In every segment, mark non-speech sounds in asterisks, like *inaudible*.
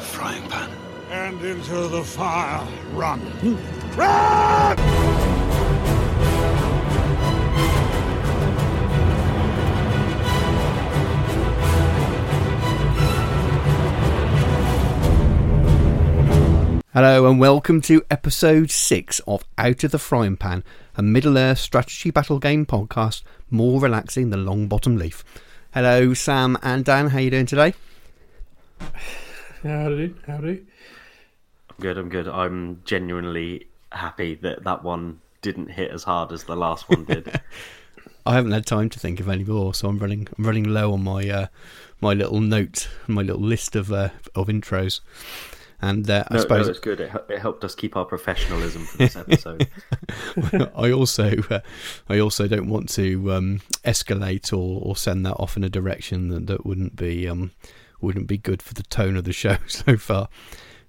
frying pan. And into the fire. Run. Run! Hello and welcome to episode 6 of Out of the Frying Pan, a Middle Earth strategy battle game podcast more relaxing than Longbottom Leaf. Hello Sam and Dan, how are you doing today? Howdy, howdy. I'm good. I'm good. I'm genuinely happy that that one didn't hit as hard as the last one did. *laughs* I haven't had time to think of any more, so I'm running I'm running low on my uh, my little note, my little list of uh, of intros. And uh, I no, suppose no, it's good. It, it helped us keep our professionalism for this episode. *laughs* I also uh, I also don't want to um, escalate or, or send that off in a direction that, that wouldn't be um, wouldn't be good for the tone of the show *laughs* so far.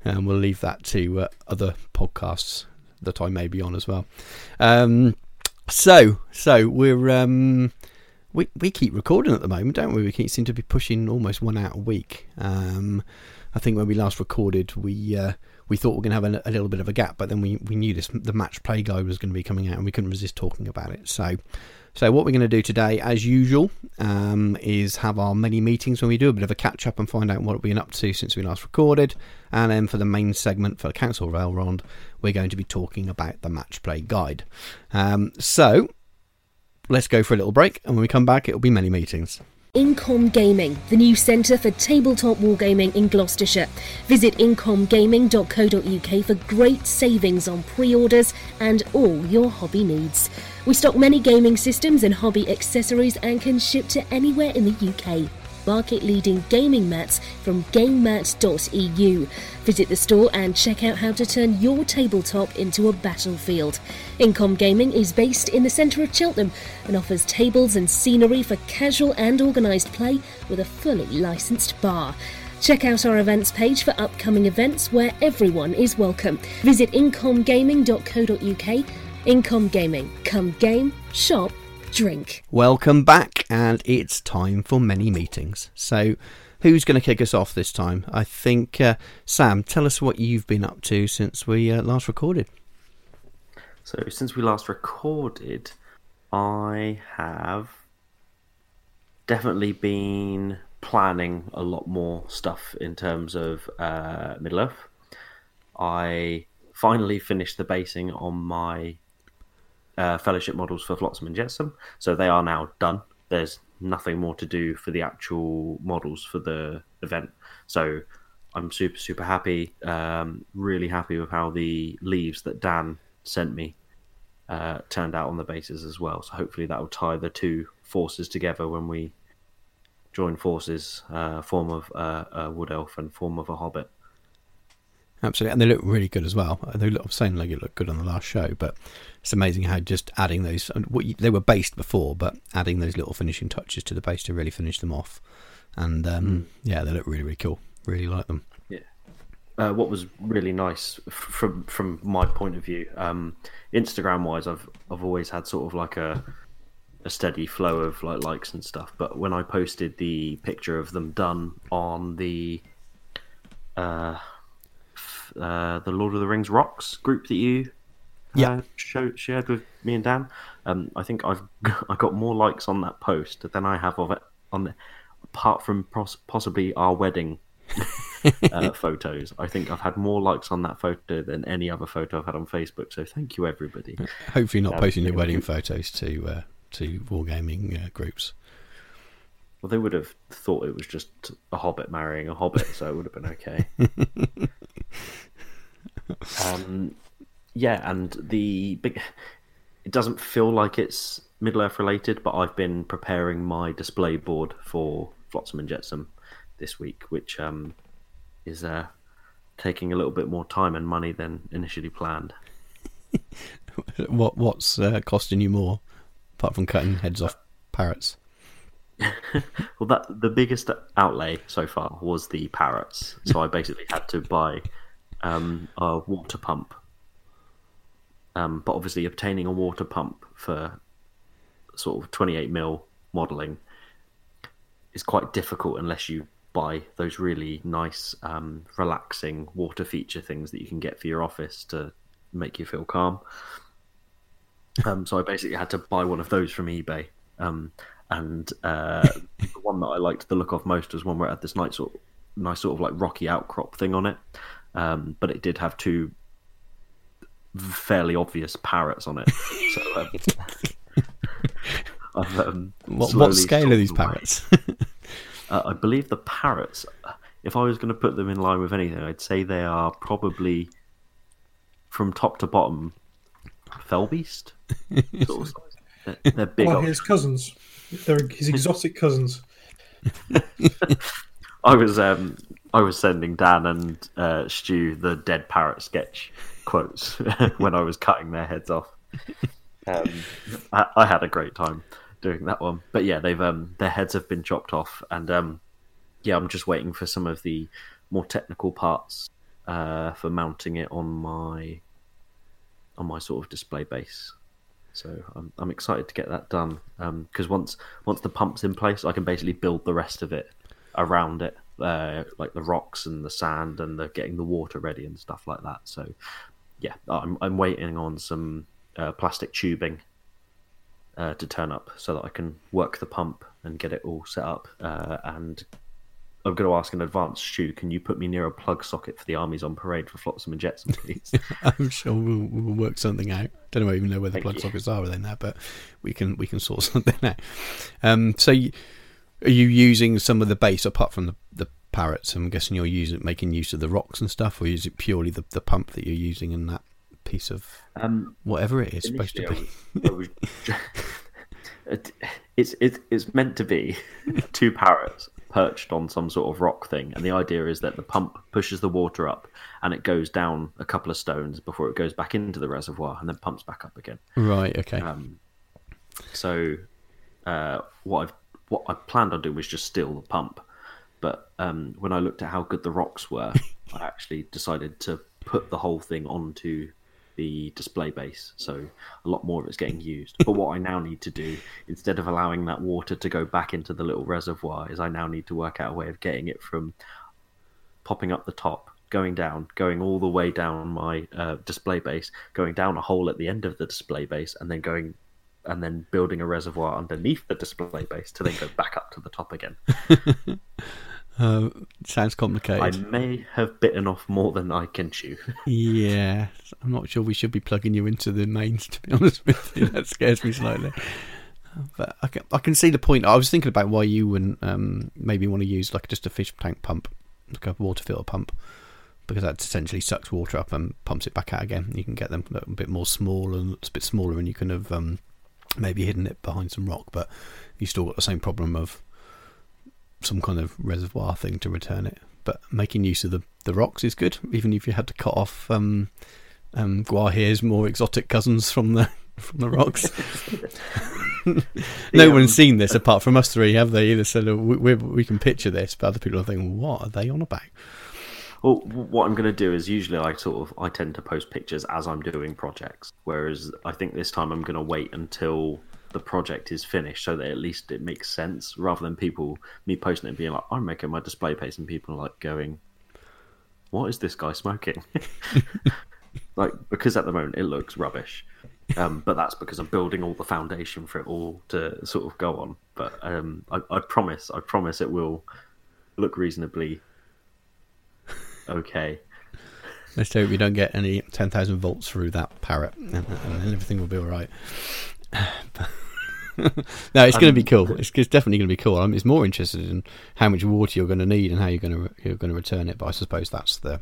And we'll leave that to uh, other podcasts that I may be on as well. Um, so so we're um, we we keep recording at the moment, don't we? We keep, seem to be pushing almost one out a week. Um, I think when we last recorded, we uh, we thought we were going to have a, a, little bit of a gap, but then we, we knew this the match play guide was going to be coming out, and we couldn't resist talking about it. So, so what we're going to do today, as usual, um, is have our many meetings when we do a bit of a catch up and find out what we've been up to since we last recorded, and then for the main segment for Council of Elrond, we're going to be talking about the match play guide. Um, so, let's go for a little break, and when we come back, it'll be many meetings. Incom Gaming, the new centre for tabletop wargaming in Gloucestershire. Visit incomgaming.co.uk for great savings on pre orders and all your hobby needs. We stock many gaming systems and hobby accessories and can ship to anywhere in the UK. Market leading gaming mats from gamemat.eu. Visit the store and check out how to turn your tabletop into a battlefield. Incom Gaming is based in the centre of Cheltenham and offers tables and scenery for casual and organised play with a fully licensed bar. Check out our events page for upcoming events where everyone is welcome. Visit incomgaming.co.uk. Incom Gaming. Come game, shop, drink. Welcome back, and it's time for many meetings. So, who's going to kick us off this time? I think, uh, Sam, tell us what you've been up to since we uh, last recorded. So, since we last recorded, I have definitely been planning a lot more stuff in terms of uh, Middle Earth. I finally finished the basing on my uh, fellowship models for Flotsam and Jetsam, so they are now done. There's nothing more to do for the actual models for the event. So I'm super super happy. Um, really happy with how the leaves that Dan sent me uh, turned out on the bases as well. So hopefully that will tie the two forces together when we join forces, uh, form of uh, a wood elf and form of a hobbit. Absolutely, and they look really good as well. They look, I'm saying like it looked good on the last show, but it's amazing how just adding those. What you, they were based before, but adding those little finishing touches to the base to really finish them off. And um, mm. yeah, they look really really cool. Really like them. Yeah. Uh, what was really nice from from my point of view, um, Instagram wise, I've I've always had sort of like a a steady flow of like likes and stuff. But when I posted the picture of them done on the uh, uh, the Lord of the Rings Rocks group that you yeah uh, show, shared with me and Dan. Um, I think I've *laughs* I got more likes on that post than I have of it on the, apart from pos- possibly our wedding *laughs* uh, photos. I think I've had more likes on that photo than any other photo I've had on Facebook. So thank you everybody. Hopefully, not um, posting your wedding photos to uh, to wargaming uh, groups. Well, they would have thought it was just a hobbit marrying a hobbit, so it would have been okay. *laughs* um, yeah, and the big. It doesn't feel like it's Middle Earth related, but I've been preparing my display board for Flotsam and Jetsam this week, which um, is uh, taking a little bit more time and money than initially planned. *laughs* what What's uh, costing you more, apart from cutting heads off parrots? *laughs* well, that the biggest outlay so far was the parrots. So I basically had to buy um, a water pump. Um, but obviously, obtaining a water pump for sort of 28 mil modelling is quite difficult unless you buy those really nice, um, relaxing water feature things that you can get for your office to make you feel calm. Um, so I basically had to buy one of those from eBay. Um, and uh, the one that I liked the look of most was one where it had this nice sort, nice sort of like rocky outcrop thing on it. Um, but it did have two fairly obvious parrots on it. So um, *laughs* I've, um, What, what scale are these parrots? Uh, I believe the parrots. If I was going to put them in line with anything, I'd say they are probably from top to bottom felbeast *laughs* sort of. They're, they're big. Or old- his cousins. They're his *laughs* exotic cousins. I was um I was sending Dan and uh, Stu the dead parrot sketch quotes *laughs* when I was cutting their heads off. Um, I, I had a great time doing that one, but yeah, they've um their heads have been chopped off, and um yeah, I'm just waiting for some of the more technical parts uh, for mounting it on my on my sort of display base. So I'm I'm excited to get that done because once once the pump's in place, I can basically build the rest of it around it, uh, like the rocks and the sand and the getting the water ready and stuff like that. So yeah, I'm I'm waiting on some uh, plastic tubing uh, to turn up so that I can work the pump and get it all set up. Uh, and I'm going to ask in advance, Stu, can you put me near a plug socket for the armies on parade for Flotsam and Jetsam, please? *laughs* I'm sure we'll, we'll work something out. Don't know even know where the Thank plug you. sockets are within that, but we can we can sort *laughs* something out. Um, so, you, are you using some of the base apart from the, the parrots? I'm guessing you're using making use of the rocks and stuff, or is it purely the, the pump that you're using in that piece of Um, whatever it is supposed to be? I was- I was- *laughs* it's it's it's meant to be *laughs* two parrots perched on some sort of rock thing, and the idea is that the pump pushes the water up, and it goes down a couple of stones before it goes back into the reservoir, and then pumps back up again. Right. Okay. Um, so uh, what I've what I planned on doing was just steal the pump, but um, when I looked at how good the rocks were, *laughs* I actually decided to put the whole thing onto the display base, so a lot more of it's getting used. But what I now need to do, instead of allowing that water to go back into the little reservoir, is I now need to work out a way of getting it from popping up the top, going down, going all the way down my uh, display base, going down a hole at the end of the display base, and then going and then building a reservoir underneath the display base to then go back up to the top again. *laughs* Uh, sounds complicated. I may have bitten off more than I can chew. Yeah, I'm not sure we should be plugging you into the mains. To be *laughs* honest with you, that scares me slightly. But I can, I can see the point. I was thinking about why you wouldn't um, maybe want to use like just a fish tank pump, like a water filter pump, because that essentially sucks water up and pumps it back out again. You can get them a bit more small and it's a bit smaller, and you can have um, maybe hidden it behind some rock, but you still got the same problem of some kind of reservoir thing to return it. But making use of the, the rocks is good, even if you had to cut off um, um, Gwaihir's more exotic cousins from the *laughs* from the rocks. *laughs* no Yeah, one's seen this apart from us three, have they? Either said "Oh, we, we, we can picture this, but other people are thinking, "What are they on about?" Well, what I'm going to do is usually I sort of I tend to post pictures as I'm doing projects, whereas I think this time I'm going to wait until the project is finished so that at least it makes sense, rather than people me posting it and being like, "I'm making my display page," and people like going, "What is this guy smoking?" *laughs* like because at the moment it looks rubbish, um, but that's because I'm building all the foundation for it all to sort of go on. But um, I, I promise, I promise it will look reasonably okay. Let's hope we don't get any ten thousand volts through that parrot, and, and everything will be all right. *sighs* *laughs* no, it's going to be cool. It's, it's definitely going to be cool. I'm it's more interested in how much water you're going to need and how you're going to you're going to return it. But I suppose that's the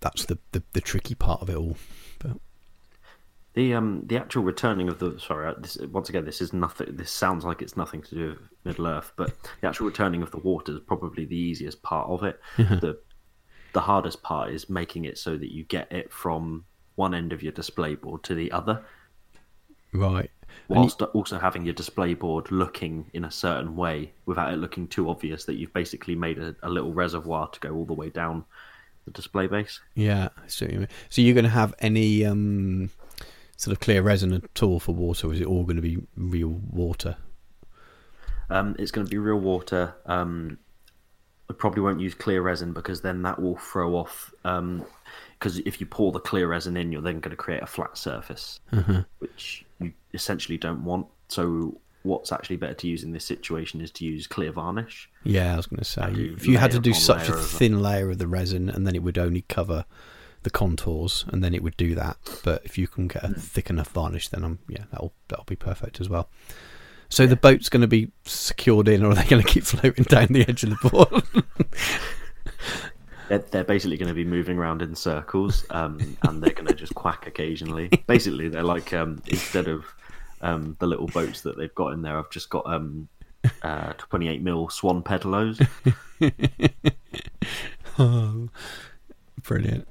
that's the, the, the tricky part of it all. But The um the actual returning of the sorry uh, this, once again this is nothing this sounds like it's nothing to do with Middle Earth but the actual returning of the water is probably the easiest part of it. the the hardest part is making it so that you get it from one end of your display board to the other, right, And you- whilst also having your display board looking in a certain way without it looking too obvious that you've basically made a, a little reservoir to go all the way down the display base. yeah. So, you- so you're going to have any um, sort of clear resin at all for water, or is it all going to be real water? Um, it's going to be real water, um, I probably won't use clear resin because then that will throw off. Because if you pour the clear resin in, you're then going to create a flat surface, which you essentially don't want. So what's actually better to use in this situation is to use clear varnish. Yeah, I was going to say do if you had to do such a layer of- thin layer of the resin, and then it would only cover the contours, and then it would do that. But if you can get a hmm. thick enough varnish, then I'm yeah, that'll that'll be perfect as well. So the boat's going to be secured in, or are they going to keep *laughs* floating down the edge of the board? *laughs* They're, they're basically going to be moving around in circles, um, and they're going to just quack occasionally. *laughs* Basically, they're like um, instead of um, the little boats that they've got in there, I've just got um, uh, 28 mil swan pedalos. oh, *laughs* brilliant.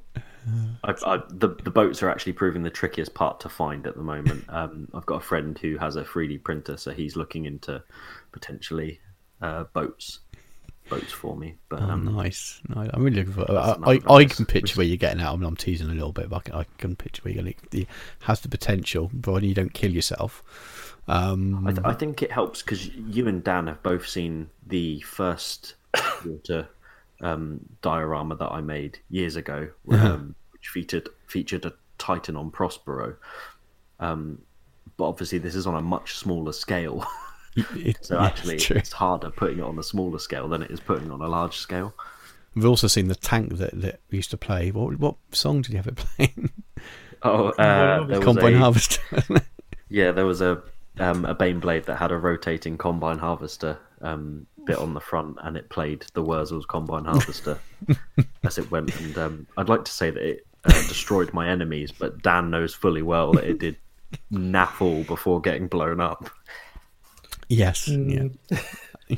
I, I, the the boats are actually proving the trickiest part to find at the moment. Um, I've got a friend who has a 3D printer, so he's looking into potentially uh, boats boats for me. But Oh, um, nice. nice. I'm really looking for. I, I, I can picture where you're getting out. I mean, I'm teasing a little bit, but I can, I can picture where you're going. It has the potential, provided you don't kill yourself. Um, I, th- I think it helps because you and Dan have both seen the first *coughs* water um, diorama that I made years ago, *laughs* um, which featured featured a Titan on Prospero. Um, but obviously, this is on a much smaller scale. *laughs* *laughs* it- so yeah, actually, it's it's harder putting it on a smaller scale than it is putting it on a large scale. We've also seen the tank that, that we used to play. What what song did you have it playing? *laughs* Oh, uh, there was Combine a, Harvester. *laughs* Yeah, there was a um, a Baneblade that had a rotating combine harvester um, bit on the front, and it played the Wurzel's combine harvester as it went. And um, I'd like to say that it uh, destroyed my enemies, but Dan knows fully well that it did naff all before getting blown up. Yes. Mm. Yeah. *laughs*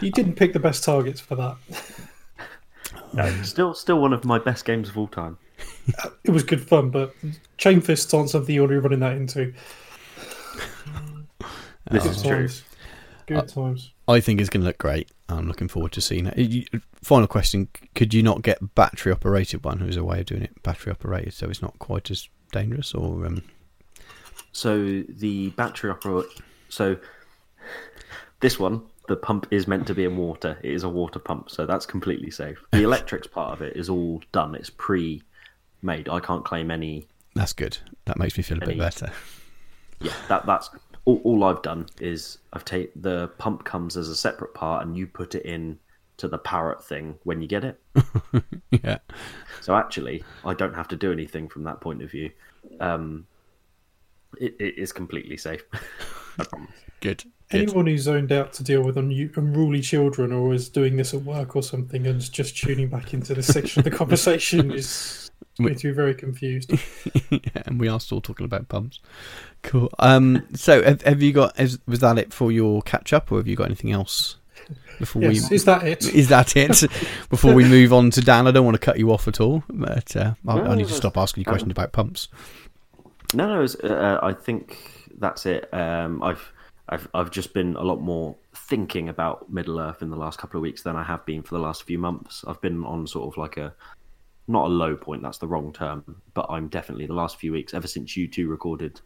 You didn't pick the best targets for that. Uh, still, still one of my best games of all time. It was good fun, but chain fists aren't something you're already running that into. *laughs* This Good is true. times. Good times. I think it's going to look great. I'm looking forward to seeing it. Final question: Could you not get battery operated one? Who's a way of doing it battery operated, so it's not quite as dangerous? Or um, So the battery opera. So this one, the pump is meant to be in water. It is a water pump, so that's completely safe. The *laughs* electrics part of it is all done. It's pre-made. I can't claim any. that's good. That makes me feel a bit better. Yeah, that that's all, all I've done is I've taken the pump comes as a separate part, and you put it in to the parrot thing when you get it. *laughs* yeah. So actually, I don't have to do anything from that point of view. Um, it, it is completely safe. *laughs* I promise. Good. Good. Anyone who's zoned out to deal with un- unruly children or is doing this at work or something and is just tuning back into this section of the conversation *laughs* is going to be very confused. *laughs* yeah, and we are still talking about pumps. Cool. Um, so have, have you got? Is, was that it for your catch up, or have you got anything else before Yes, we? is that it? *laughs* Is that it? Before we move on to Dan, I don't want to cut you off at all, but uh, I, I need to stop asking you questions about pumps. No, no. It's, uh, I think that's it. Um, I've, I've, I've just been a lot more thinking about Middle Earth in the last couple of weeks than I have been for the last few months. I've been on sort of like a, not a low point. That's the wrong term, but I'm definitely the last few weeks ever since you two recorded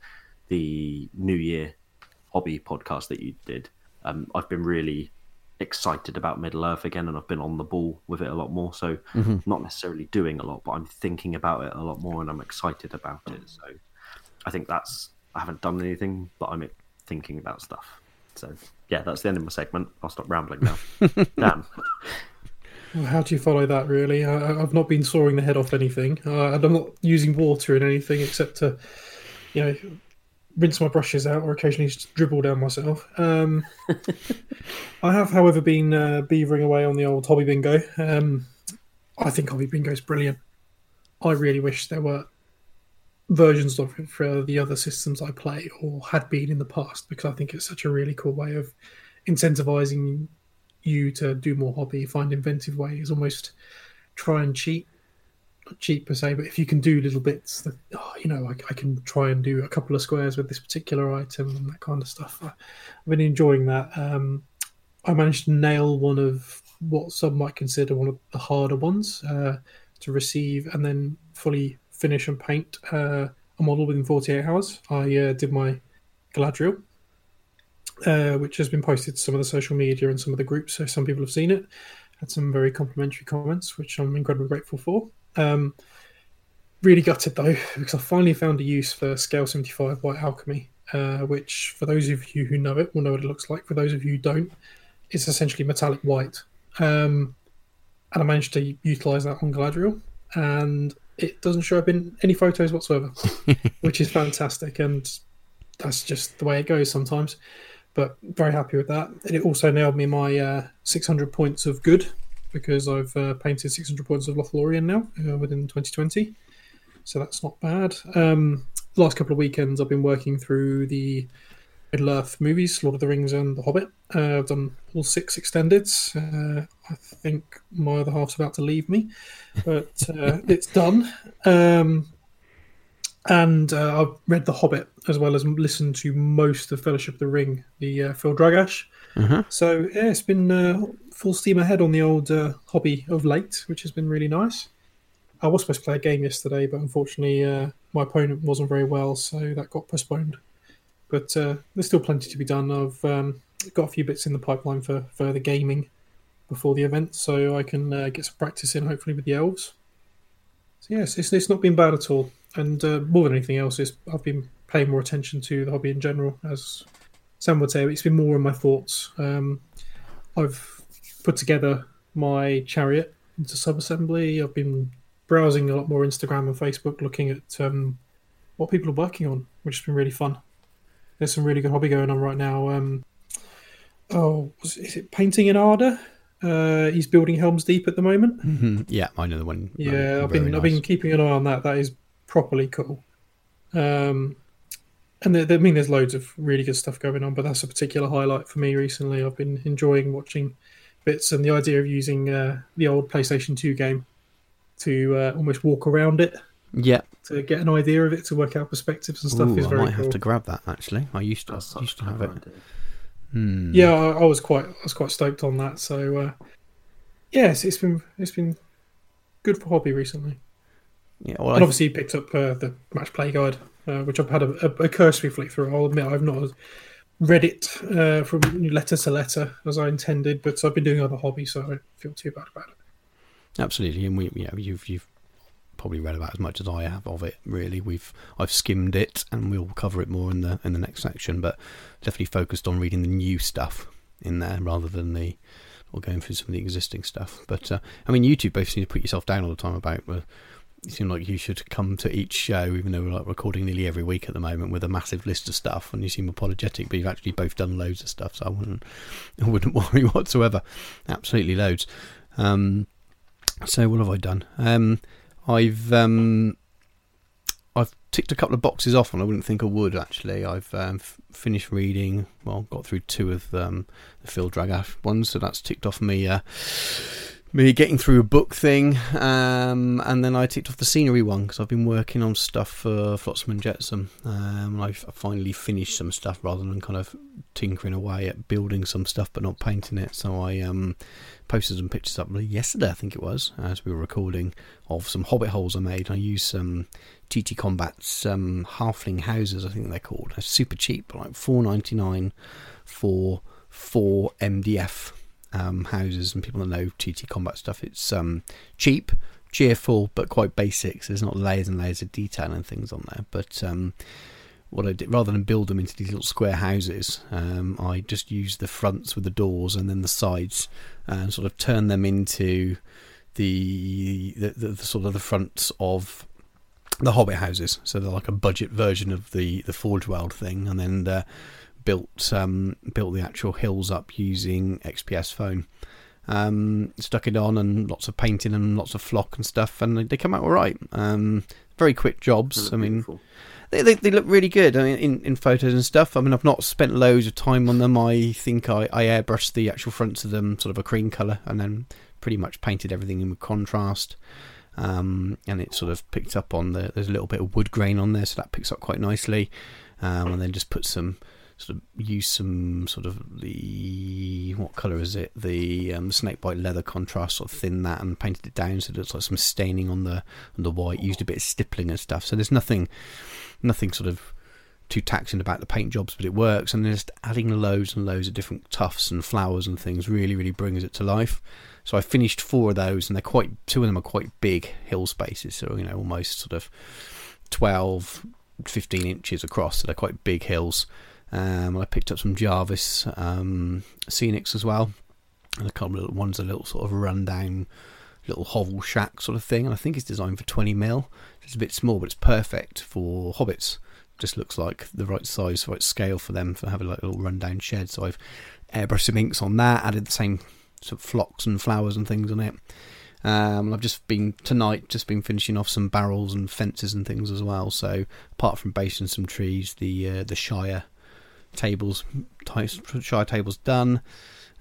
the New Year hobby podcast that you did. Um, I've been really excited about Middle Earth again, and I've been on the ball with it a lot more. So, not necessarily doing a lot, but I'm thinking about it a lot more, and I'm excited about it. So, I think that's I haven't done anything, but I'm thinking about stuff. So yeah, that's the end of my segment. I'll stop rambling now. *laughs* Damn. Well, how do you follow that, really? I, I- I've not been sawing the head off anything. Uh, and I'm not using water in anything except to, you know, rinse my brushes out or occasionally just dribble down myself. Um, *laughs* I have, however, been uh, beavering away on the old hobby bingo. Um, I think hobby bingo is brilliant. I really wish there were versions of it for the other systems I play or had been in the past because I think it's such a really cool way of incentivizing you to do more hobby, find inventive ways, almost try and cheat. Not cheat per se, but if you can do little bits that, oh, you know, I, I can try and do a couple of squares with this particular item and that kind of stuff. I, I've been enjoying that. Um, I managed to nail one of what some might consider one of the harder ones uh, to receive and then fully finish and paint uh, a model within 48 hours. I uh, did my Galadriel, uh, which has been posted to some of the social media and some of the groups. So some people have seen it, had some very complimentary comments, which I'm incredibly grateful for. Um, really gutted though, because I finally found a use for Scale 75 White Alchemy, uh, which, for those of you who know it, will know what it looks like. For those of you who don't, it's essentially metallic white. Um, and I managed to utilize that on Galadriel, and it doesn't show up in any photos whatsoever, *laughs* which is fantastic. And that's just the way it goes sometimes. But very happy with that. And it also nailed me my uh, 600 points of good because I've uh, painted 600 points of Lothlorien now uh, within 2020. So that's not bad. Um, the last couple of weekends, I've been working through the Middle Earth movies, Lord of the Rings and The Hobbit. Uh, I've done all six extendeds. I think my other half's about to leave me, but uh, *laughs* it's done. Um, and uh, I've read The Hobbit as well as listened to most of Fellowship of the Ring, the uh, Phil Dragash. Uh-huh. So yeah, it's been uh, full steam ahead on the old uh, hobby of late, which has been really nice. I was supposed to play a game yesterday, but unfortunately, uh, my opponent wasn't very well, so that got postponed. But uh, there's still plenty to be done. I've um, got a few bits in the pipeline for further gaming before the event, so I can uh, get some practice in, hopefully, with the elves. So yes, it's, it's not been bad at all. And uh, more than anything else, is I've been paying more attention to the hobby in general. As Sam would say, it's been more in my thoughts. Um, I've put together my chariot into sub-assembly. I've been browsing a lot more Instagram and Facebook, looking at um, what people are working on, which has been really fun. There's some really good hobby going on right now. Um, oh, is it painting in Arda? Uh, he's building Helm's Deep at the moment. Mhm. Yeah, I know the one. Yeah, Very I've been I've been keeping an eye on that. That is properly cool. Um, and there, there- I mean, there's loads of really good stuff going on, but that's a particular highlight for me recently. I've been enjoying watching bits and the idea of using uh, the old PlayStation 2 game to uh, almost walk around it Yeah. to get an idea of it, to work out perspectives and stuff Ooh, is I very might cool. have to grab that actually. I used to, I used to have it. idea. Hmm. yeah, I, I was quite I was quite stoked on that. So uh, yes, it's been it's been good for hobby recently. Yeah. Well, and obviously picked up uh, the match play guide, uh, which I've had a, a, a cursory flick through. I'll admit I've not read it uh, from letter to letter as I intended, but I've been doing other hobbies, so I don't feel too bad about it. absolutely, and we, yeah, you've you've probably read about as much as I have of it. Really, we've I've skimmed it, and we'll cover it more in the in the next section. But definitely focused on reading the new stuff in there rather than the or going through some of the existing stuff. But uh, I mean, you two both seem to put yourself down all the time about. Uh, you seem like you should come to each show, even though we're like recording nearly every week at the moment with a massive list of stuff, and you seem apologetic, but you've actually both done loads of stuff, so I wouldn't, *laughs* I wouldn't *laughs* worry whatsoever. Absolutely loads. Um, so what have I done? Um, I've um, I've ticked a couple of boxes off, and I wouldn't think I would actually. I've um, f- finished reading. Well, got through two of um, the Phil Dragash ones, so that's ticked off me. Uh, me getting through a book thing, um, and then I ticked off the scenery one because I've been working on stuff for Flotsam and Jetsam. Um, and I've finally finished some stuff rather than kind of tinkering away at building some stuff but not painting it. So I um, posted some pictures up yesterday, I think it was, as we were recording, of some hobbit holes I made. I used some TT Combat's um, halfling houses, I think they're called. They're super cheap, like four ninety nine for four MDF um, houses. And people that know TT Combat stuff, it's um, cheap, cheerful, but quite basic. So there's not layers and layers of detail and things on there. But um, what I did, rather than build them into these little square houses, um, I just used the fronts with the doors and then the sides and sort of turned them into the the, the, the sort of the fronts of the Hobbit houses. So they're like a budget version of the the Forge World thing, and then uh, built um, built the actual hills up using XPS foam. Um, stuck it on and lots of painting and lots of flock and stuff, and they come out all right. Um, very quick jobs. I mean, Beautiful. They, they they look really good. I mean, in, in photos and stuff. I mean, I've not spent loads of time on them. I think I, I airbrushed the actual fronts of them, sort of a cream color, and then pretty much painted everything in with contrast. Um, and it sort of picked up on the. There's a little bit of wood grain on there, so that picks up quite nicely. Um, and then just put some sort of use some sort of the what color is it? The um, snake bite leather contrast, sort of thin that and painted it down so there's like some staining on the on the white. Used a bit of stippling and stuff. So there's nothing nothing sort of too taxing about the paint jobs, but it works. And just adding loads and loads of different tufts and flowers and things really, really brings it to life. So I finished four of those, and they're quite. Two of them are quite big hill spaces, so you know almost sort of 12, 15 inches across. So they're quite big hills. Um, I picked up some Javis um, Scenics as well, and a couple of one's a little sort of rundown little hovel shack sort of thing, and I think it's designed for 20 mil. It's a bit small, but it's perfect for hobbits. Just looks like the right size, right scale for them for having like a little rundown shed. So I've airbrushed some inks on that, added the same sort of flocks and flowers and things on it. Um, I've just been tonight, just been finishing off some barrels and fences and things as well. So apart from basing some trees, the uh, the Shire tables, Shire tables done.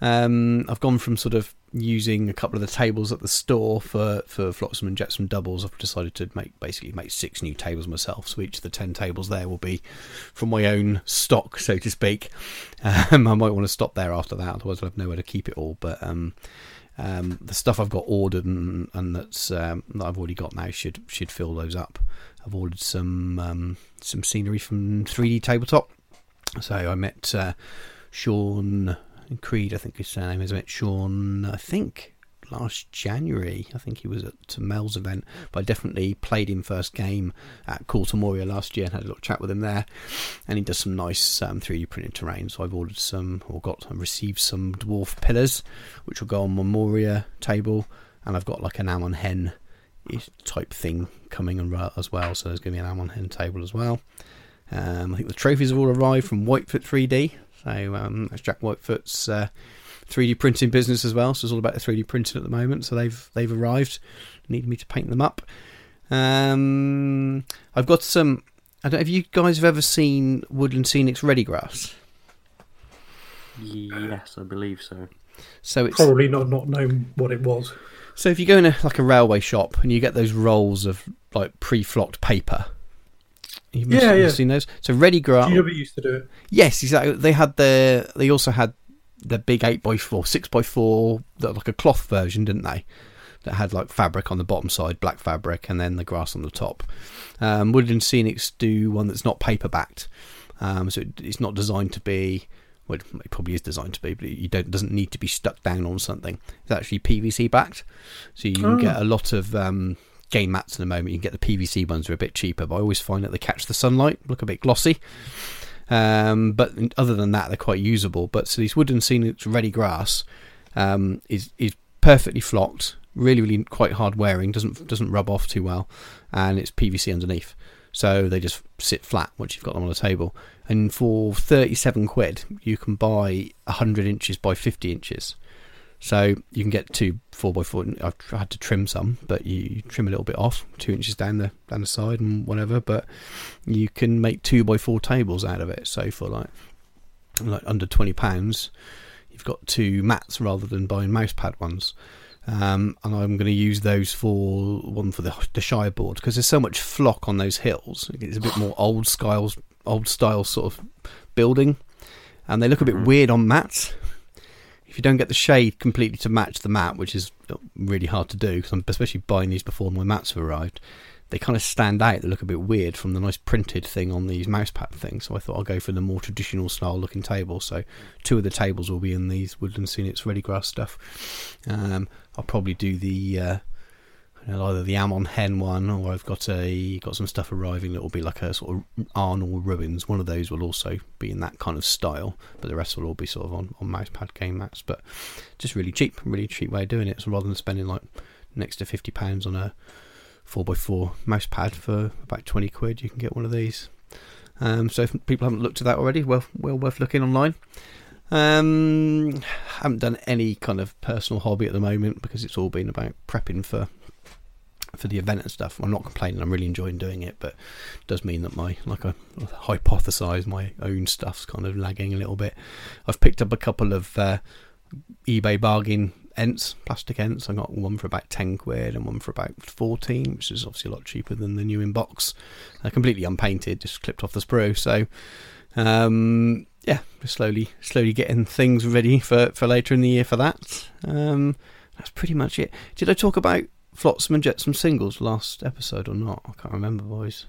Um, I've gone from sort of using a couple of the tables at the store for for Flotsam and Jetsam doubles. I've decided to make basically make six new tables myself. So each of the ten tables there will be from my own stock, so to speak. Um, I might want to stop there after that, otherwise I'll have nowhere to keep it all. But um, um, the stuff I've got ordered and, and that's um, that I've already got now should should fill those up. I've ordered some um, some scenery from 3D Tabletop. So I met uh, Sean Creed, I think his surname is. I met Sean, I think last January. I think he was at Mel's event, but I definitely played him first game at Cool Moria last year and had a little chat with him there. And he does some nice um, 3D printed terrain. So I've ordered some, or got received some dwarf pillars, which will go on my Moria table. And I've got like an Amon Hen type thing coming as well. So there's going to be an Amon Hen table as well. Um, I think the trophies have all arrived from Whitefoot 3D. So um, that's Jack Whitefoot's uh, 3D printing business as well. So it's all about the 3D printing at the moment. So they've they've arrived. Need me to paint them up. Um, I've got some. I don't. Have you guys have ever seen Woodland Scenics Ready Grass? Yes, I believe so. So it's probably not not known what it was. So if you go in a, like a railway shop and you get those rolls of like pre-flocked paper, you must yeah, yeah. seen those. So Ready Grass. GW used to do it. Yes, exactly. They had the. They also had the big eight by four, six by four, like a cloth version, didn't they? That had like fabric on the bottom side, black fabric, and then the grass on the top. Um, Woodland Scenics do one that's not paper backed, um, so it, it's not designed to be. Well, it probably is designed to be, but you don't doesn't need to be stuck down on something. It's actually PVC backed, so you can Oh. get a lot of um, game mats at the moment. You can get the PVC ones are a bit cheaper, but I always find that they catch the sunlight, look a bit glossy. Um, but other than that, they're quite usable. But so these Woodland Scenic ready grass um, is is perfectly flocked, really, really quite hard wearing. doesn't doesn't rub off too well, and it's PVC underneath. So they just sit flat once you've got them on the table. And for thirty seven quid, you can buy hundred inches by fifty inches. So you can get two four by four. I've had to trim some, but you trim a little bit off, two inches down the down the side and whatever. But you can make two by four tables out of it. So for like like under twenty pounds, you've got two mats rather than buying mousepad ones. Um, and I'm going to use those for one for the, the Shire board because there's so much flock on those hills. It's a bit more old style, old style sort of building, and they look a bit weird on mats you don't get the shade completely to match the mat, which is really hard to do, because I'm especially buying these before my mats have arrived, they kind of stand out. They look a bit weird from the nice printed thing on these mousepad things. So I thought I'll go for the more traditional style looking table. So two of the tables will be in these Woodland Scenics Ready Grass stuff. Um, I'll probably do the uh, either the Amon Hen one, or I've got a got some stuff arriving that will be like a sort of Arnor Ruins. One of those will also be in that kind of style, but the rest will all be sort of on on mousepad game mats. But just really cheap, really cheap way of doing it. So rather than spending like next to fifty pounds on a four x four mousepad for about twenty quid, you can get one of these. Um, so if people haven't looked at that already, well, well worth looking online. Um, haven't done any kind of personal hobby at the moment because it's all been about prepping for for the event and stuff. I'm not complaining. I'm really enjoying doing it, but it does mean that my like I hypothesize my own stuff's kind of lagging a little bit. I've picked up a couple of uh, eBay bargain ents, plastic ents. I got one for about ten quid and one for about fourteen, which is obviously a lot cheaper than the new in box. They're completely unpainted, just clipped off the sprue. So. Um, yeah, slowly, slowly getting things ready for, for later in the year for that. Um, that's pretty much it. Did I talk about Flotsam and Jetsam singles last episode or not? I can't remember, boys.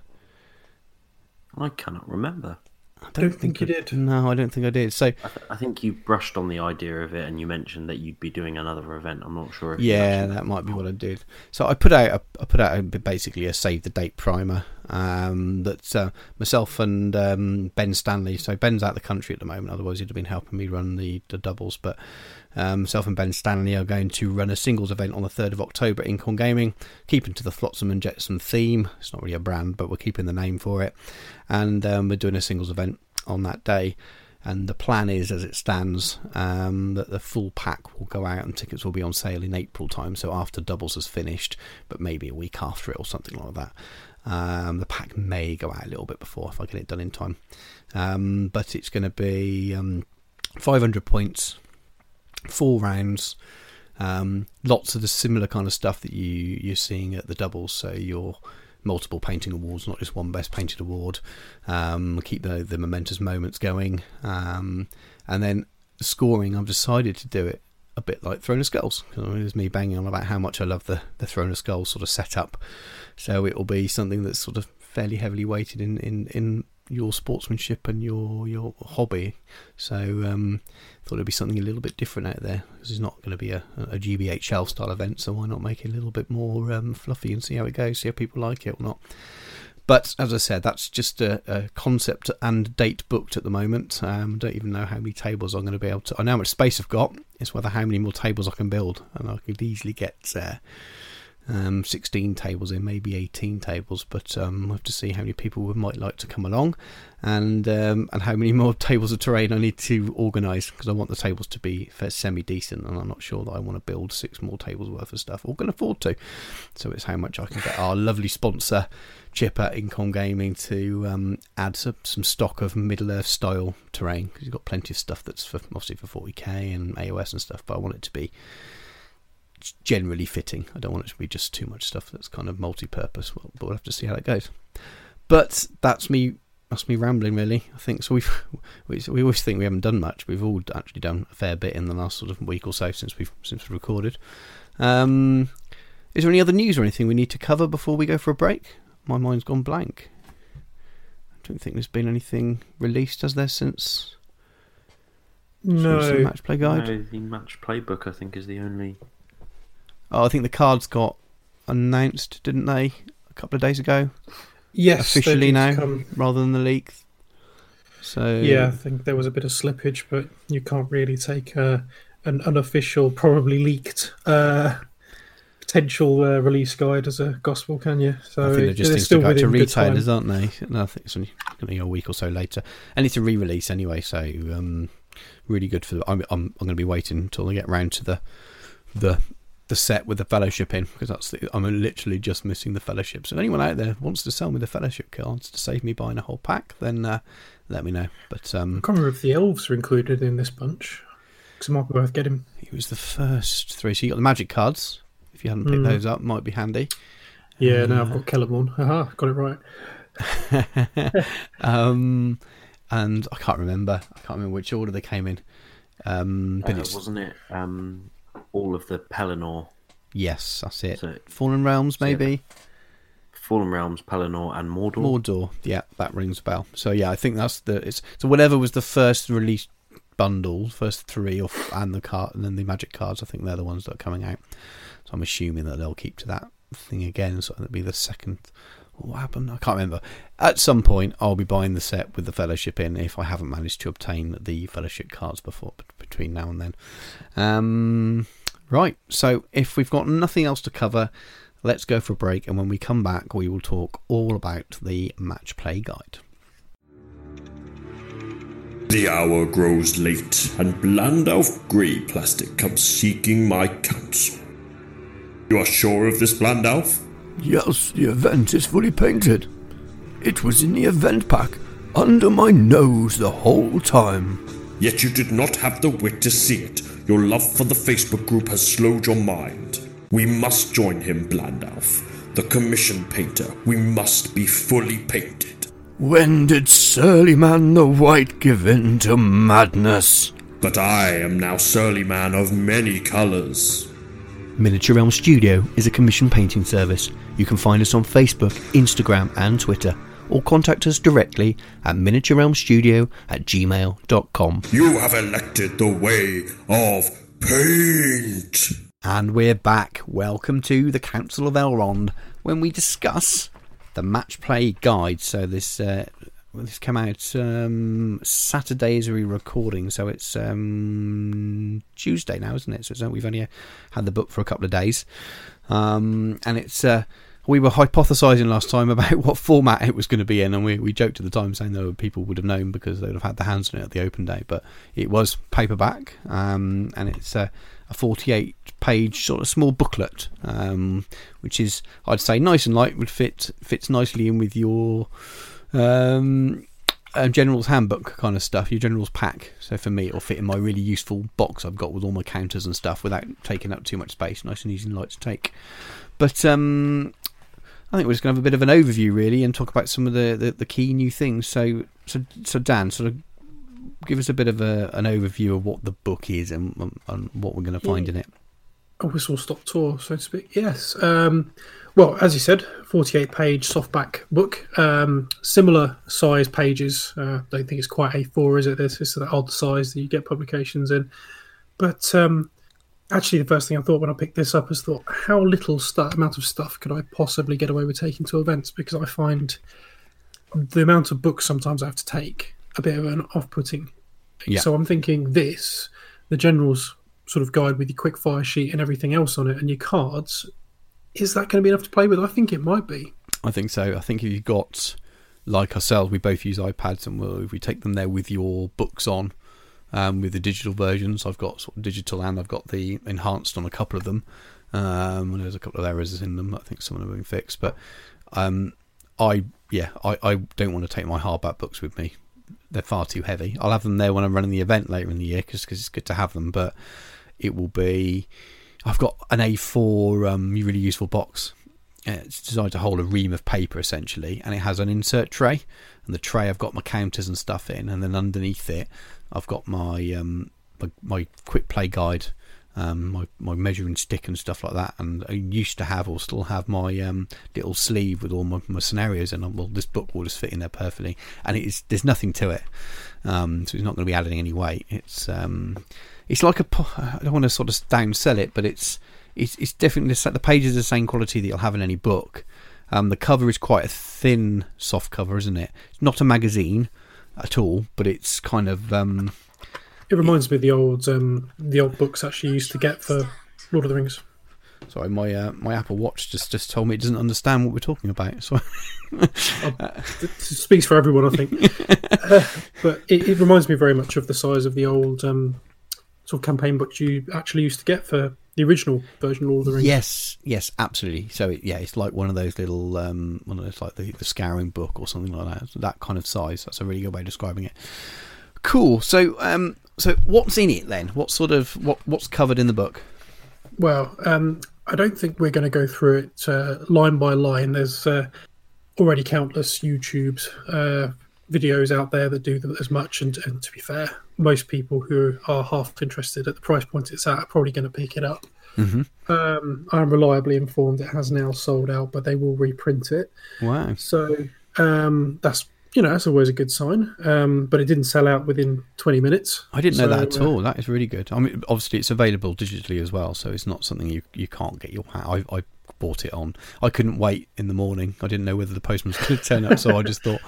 I cannot remember. I don't think you I- did. No, I don't think I did. So I, th- I think you brushed on the idea of it, and you mentioned that you'd be doing another event. I'm not sure if yeah, actually- that might be what I did. So I put out a, I put out a, basically a save the date primer um, that uh, myself and um, Ben Stanley. So Ben's out of the country at the moment, otherwise he'd have been helping me run the, the doubles. But um, myself and Ben Stanley are going to run a singles event on the third of October in Corn Gaming, keeping to the Flotsam and Jetsam theme. It's not really a brand, but we're keeping the name for it, and um, we're doing a singles event on that day. And the plan is, as it stands, um, that the full pack will go out and tickets will be on sale in April time. So after doubles has finished, but maybe a week after it or something like that. Um, the pack may go out a little bit before if I get it done in time. Um, but it's going to be um, 500 points, four rounds, um, lots of the similar kind of stuff that you you're seeing at the doubles. So your multiple painting awards, not just one best painted award. Um, keep the the momentous moments going, um, and then scoring. I've decided to do it a bit like Throne of Skulls. 'cause It's me banging on about how much I love the the Throne of Skulls sort of setup. So it will be something that's sort of fairly heavily weighted in in in your sportsmanship and your your hobby. So um, thought it'd be something a little bit different out there. This is not going to be a, a GBHL style event, so why not make it a little bit more um, fluffy and see how it goes, see how people like it or not. But as I said, that's just a, a concept and date booked at the moment. Um, don't even know how many tables I'm going to be able to. I know how much space I've got. It's whether how many more tables I can build, and I could easily get uh, um, 16 tables in, maybe 18 tables, but um, we'll have to see how many people might like to come along and um, and how many *laughs* more tables of terrain I need to organise because I want the tables to be semi decent, and I'm not sure that I want to build six more tables worth of stuff or can afford to. So it's how much I can get our lovely sponsor Chipper Incom Gaming to um, add some, some stock of Middle Earth style terrain because you've got plenty of stuff that's for obviously for 40k and AOS and stuff, but I want it to be generally fitting. I don't want it to be just too much stuff that's kind of multi-purpose. Well, but we'll have to see how that goes. But that's me. That's me rambling, really. I think so. We've *laughs* we, we always think we haven't done much. We've all actually done a fair bit in the last sort of week or so since we've since we recorded. Um, is there any other news or anything we need to cover before we go for a break? My mind's gone blank. I don't think there's been anything released, has there, since since the No, match play guide? No, the match playbook, I think, is the only. Oh, I think the cards got announced, didn't they, a couple of days ago, yes, officially now, come- rather than the leak. So Yeah, I think there was a bit of slippage, but you can't really take uh, an unofficial, probably leaked uh, potential uh, release guide as a gospel, can you? So I think they're just they're things still to go to within good time. retailers, aren't they? No, I think it's only going to be a week or so later, and it's a re-release anyway. So um, really good for. I'm I'm, I'm going to be waiting until they get round to the the the set with the fellowship in because that's the, I'm literally just missing the fellowship. So if anyone out there wants to sell me the fellowship cards to save me buying a whole pack, then uh, let me know. But um, I can't remember if the elves are included in this bunch. Because it might be worth getting. it was the first three. So you got the magic cards. If you hadn't picked Mm. those up, might be handy. Yeah, now Uh, I've got Kellermorn. *laughs* Haha, got it right. *laughs* um, and I can't remember. I can't remember which order they came in. Um, but Uh, it's wasn't it um, all of the Pelennor, yes, that's it. So- Fallen Realms, so yeah, maybe Fallen Realms, Pelennor, and Mordor? Mordor. Yeah, that rings a bell. So yeah, I think that's the. It's so whatever was the first release bundle, first three, or and the card, and then the magic cards. I think they're the ones that are coming out. So I'm assuming that they'll keep to that thing again. So that'll be the second. What happened? I can't remember. At some point, I'll be buying the set with the fellowship in if I haven't managed to obtain the fellowship cards before between now and then. Um, right. So if we've got nothing else to cover, let's go for a break, and when we come back, we will talk all about the match play guide. The hour grows late, and Blandalf Grey Plastic comes seeking my counsel. You are sure of this, Blandalf? Yes, the event is fully painted. It was in the event pack, under my nose the whole time. Yet you did not have the wit to see it. Your love for the Facebook group has slowed your mind. We must join him, Blandalf. The commission painter. We must be fully painted. When did Surly Man the White give in to madness? But I am now Surly Man of many colours. Miniature Realm Studio is a commission painting service. You can find us on Facebook, Instagram, and Twitter, or contact us directly at miniaturerealmstudio at gmail.com. You have elected the way of paint. And we're back. Welcome to the Council of Elrond when we discuss the match play guide. So this uh, this came out um, Saturday as we recording, so it's um, Tuesday now, isn't it? So it's, we've only had the book for a couple of days, um, and it's. Uh, we were hypothesizing last time about *laughs* what format it was going to be in, and we, we joked at the time saying that people would have known because they'd have had their hands on it at the open day. But it was paperback, um, and it's a, a 48 page sort of small booklet, um, which is, I'd say, nice and light, would fit fits nicely in with your um, uh, general's handbook kind of stuff, your general's pack. So for me, it'll fit in my really useful box I've got with all my counters and stuff without taking up too much space. Nice and easy and light to take. But um, I think we're just going to have a bit of an overview, really, and talk about some of the, the, the, key new things. So, so, so Dan, sort of give us a bit of a, an overview of what the book is and, and what we're going to find yeah. in it. A whistle stop tour, so to speak. Yes. Um, well, as you said, 48 page softback book, um, similar size pages. Uh, I don't think it's quite A4, is it? This is the odd size that you get publications in. But um, actually, the first thing I thought when I picked this up is thought, how little st- amount of stuff could I possibly get away with taking to events? Because I find the amount of books sometimes I have to take a bit of an off putting. Yeah. So I'm thinking this, the general's sort of guide with your quick fire sheet and everything else on it, and your cards. Is that going to be enough to play with? I think it might be. I think so. I think if you've got, like ourselves, we both use iPads, and we'll, if we take them there with your books on, um, with the digital versions. I've got sort of digital and I've got the enhanced on a couple of them. Um, there's a couple of errors in them. I think some of them have been fixed, but um, I yeah I, I don't want to take my hardback books with me. They're far too heavy. I'll have them there when I'm running the event later in the year because it's good to have them. But it will be. I've got an A4 um, really useful box. It's designed to hold a ream of paper essentially, and it has an insert tray. And the tray I've got my counters and stuff in, and then underneath it I've got my um, my, my quick play guide, um, my my measuring stick and stuff like that. And I used to have or still have my um, little sleeve with all my, my scenarios and well, this book will just fit in there perfectly. And it's there's nothing to it, um, so it's not going to be adding any weight. It's um, it's like a I don't want to sort of downsell it, but it's it's it's definitely the, pages are the same quality that you'll have in any book. Um, the cover is quite a thin, soft cover, isn't it? It's not a magazine, at all, but it's kind of. Um, it reminds me of the old um, the old books actually used to get for Lord of the Rings. Sorry, my uh, my Apple Watch just, just told me it doesn't understand what we're talking about. So *laughs* it speaks for everyone, I think. *laughs* uh, but it, it, reminds me very much of the size of the old um, sort of campaign books you actually used to get for the original version of Lord of the Rings. Yes, yes, absolutely. So it, yeah, it's like one of those little, um, one of those like the, the scouring book or something like that. That kind of size. That's a really good way of describing it. Cool. So, um, so what's in it then? What sort of what what's covered in the book? Well, um, I don't think we're going to go through it uh, line by line. There's uh, already countless YouTube's uh, videos out there that do as much. And, and, to be fair, most people who are half interested at the price point it's at are probably going to pick it up. Mm-hmm. Um, I'm reliably informed it has now sold out, but they will reprint it. Wow! So um, that's you know that's always a good sign. Um, but it didn't sell out within 20 minutes. I didn't so, know that at uh, all. That is really good. I mean, obviously it's available digitally as well, so it's not something you you can't get your I, I bought it on. I couldn't wait in the morning. I didn't know whether the postman was going to turn up, so I just thought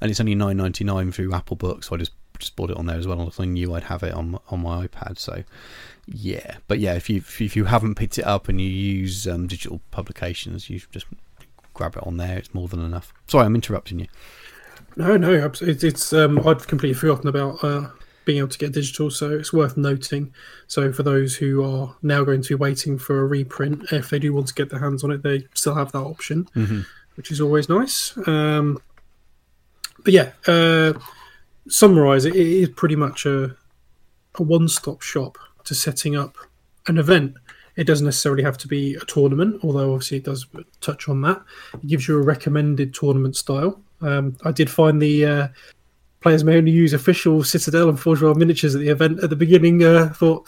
and it's only nine ninety nine through Apple Books, so I just just bought it on there as well. I knew I'd have it on on my iPad, so yeah. But yeah, if you if you haven't picked it up and you use um, digital publications, you just grab it on there. It's more than enough. Sorry, I'm interrupting you. No, no, it's, it's um, I'd completely forgotten about uh, being able to get digital, so it's worth noting. So for those who are now going to be waiting for a reprint, if they do want to get their hands on it, they still have that option, mm-hmm. which is always nice. Um, but yeah, uh, summarize it, it is pretty much a a one stop shop to setting up an event. It doesn't necessarily have to be a tournament, although obviously it does touch on that. It gives you a recommended tournament style. Um, I did find the uh, players may only use official Citadel and Forge World miniatures at the event at the beginning. Uh, thought,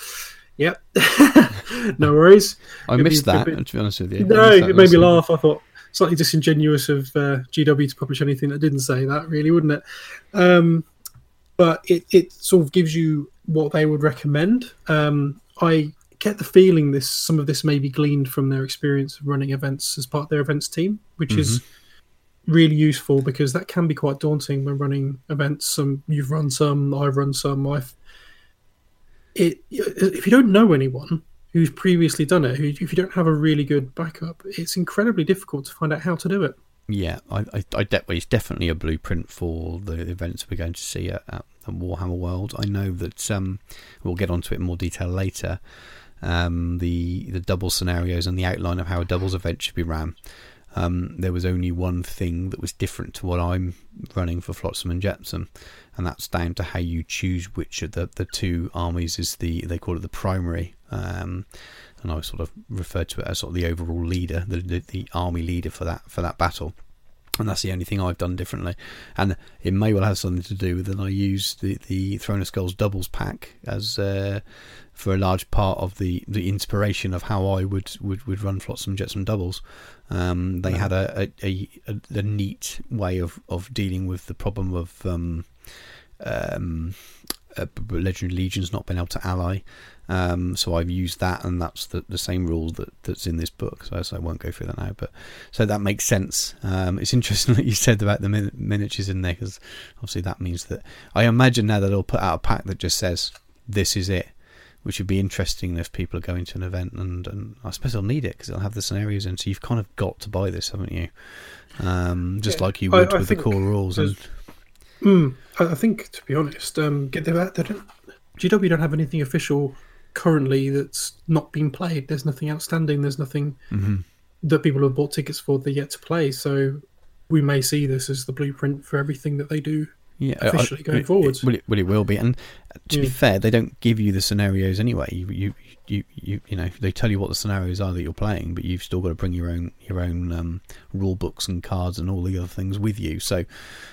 yep, *laughs* no worries. I missed that. Be, to be honest with you, no, it made me laugh. I thought slightly disingenuous of uh, GW to publish anything that didn't say that, really, wouldn't it? Um, but it, it sort of gives you what they would recommend. Um, I get the feeling this some of this may be gleaned from their experience of running events as part of their events team, which is really useful because that can be quite daunting when running events. Some you've run some, I've run some. I've it if you don't know anyone who's previously done it, who, if you don't have a really good backup, it's incredibly difficult to find out how to do it. Yeah, I, I, I de- it's definitely a blueprint for the events we're going to see at, at Warhammer World. I know that um, we'll get onto it in more detail later. Um, the the double scenarios and the outline of how a doubles event should be ran. Um, there was only one thing that was different to what I'm running for Flotsam and Jetsam, and that's down to how you choose which of the, the two armies is the they call it the primary. Um, and I sort of referred to it as sort of the overall leader, the, the, the army leader for that for that battle. And that's the only thing I've done differently. And it may well have something to do with that I use the, the Throne of Skulls doubles pack as uh, for a large part of the, the inspiration of how I would, would, would run Flotsam Jetsam doubles. Um, they had a, a, a, a neat way of, of dealing with the problem of um, um, uh, Legendary Legions not been able to ally. Um, so I've used that, and that's the, the same rule that, that's in this book. So, so I won't go through that now, but so that makes sense. Um, it's interesting *laughs* that you said about the min- miniatures in there because obviously that means that I imagine now that they'll put out a pack that just says this is it, which would be interesting if people are going to an event, and, and I suppose they'll need it because they'll have the scenarios in. So you've kind of got to buy this, haven't you? Um, just Yeah. like you would I with the core rules. And, Mm, I, I think, to be honest, um, get they, they don't, GW don't have anything official currently that's not been played. There's nothing outstanding. There's nothing Mhm. that people have bought tickets for that yet to play. So we may see this as the blueprint for everything that they do. yeah, I- officially going it- forwards. It, well, it, well, it will be. And to be fair, they don't give you the scenarios anyway. You, you, you, you, you know, they tell you what the scenarios are that you're playing, but you've still got to bring your own your own um, rule books and cards and all the other things with you. So,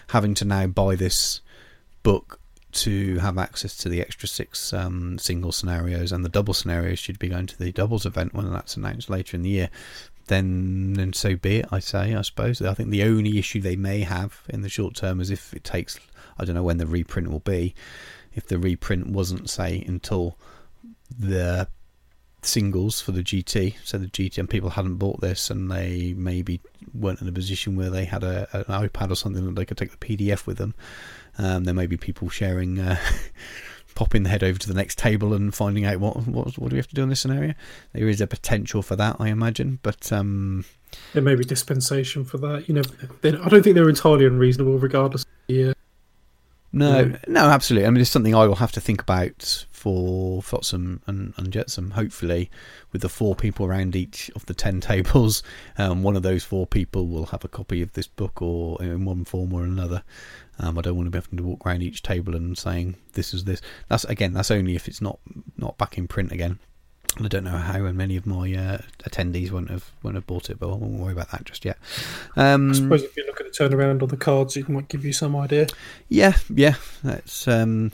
having to now buy this book to have access to the extra six um, single scenarios and the double scenarios should be going to the doubles event when that's announced later in the year. Then, then so be it. I say. I suppose. I think the only issue they may have in the short term is if it takes. I don't know when the reprint will be. If the reprint wasn't say until the singles for the GT, so the GT and people hadn't bought this and they maybe weren't in a position where they had a, an iPad or something that they could take the PDF with them. Um, there may be people sharing, uh, *laughs* popping the head over to the next table and finding out what, what what do we have to do in this scenario. There is a potential for that, I imagine, but um, There may be dispensation for that. You know, I don't think they're entirely unreasonable, regardless. Uh, No, no, absolutely. I mean, it's something I will have to think about for Flotsam and, and Jetsam. Hopefully, with the four people around each of the ten *laughs* tables, um, one of those four people will have a copy of this book, or in one form or another. Um, I don't want to be having to walk around each table and saying this is this. That's again, that's only if it's not not back in print again. I don't know how, and many of my uh, attendees won't have won't have bought it, but I won't worry about that just yet. Um, I suppose if you look at the turnaround on the cards, it might give you some idea. Yeah, yeah. That's um,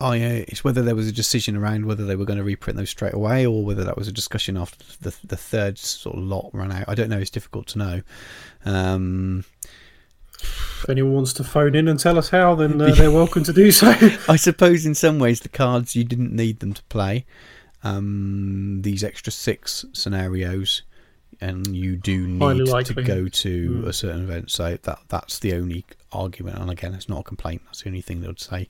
I. Uh, it's whether there was a decision around whether they were going to reprint those straight away, or whether that was a discussion after the the third sort of lot ran out. I don't know. It's difficult to know. Um, If anyone wants to phone in and tell us how, then uh, they're *laughs* welcome to do so. I suppose in some ways the cards you didn't need them to play. Um, these extra six scenarios, and you do need to go to Mm. a certain event. So that that's the only argument. And again, it's not a complaint. That's the only thing they would say.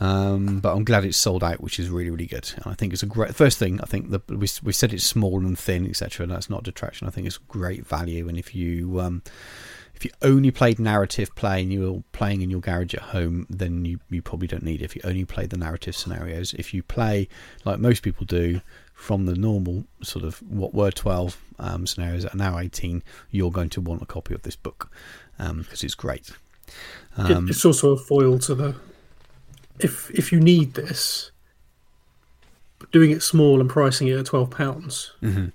Um, but I'm glad it's sold out, which is really really good. And I think it's a great first thing. I think that we we said it's small and thin, etc. And that's not detraction. I think it's great value. And if you um, if you only played narrative play and you were playing in your garage at home, then you, you probably don't need it. If you only play the narrative scenarios, if you play like most people do from the normal sort of what were 12 um, scenarios that are now 18, you're going to want a copy of this book because it's great. Um, it's also a foil to the. If if you need this, doing it small and pricing it at twelve pounds Mhm.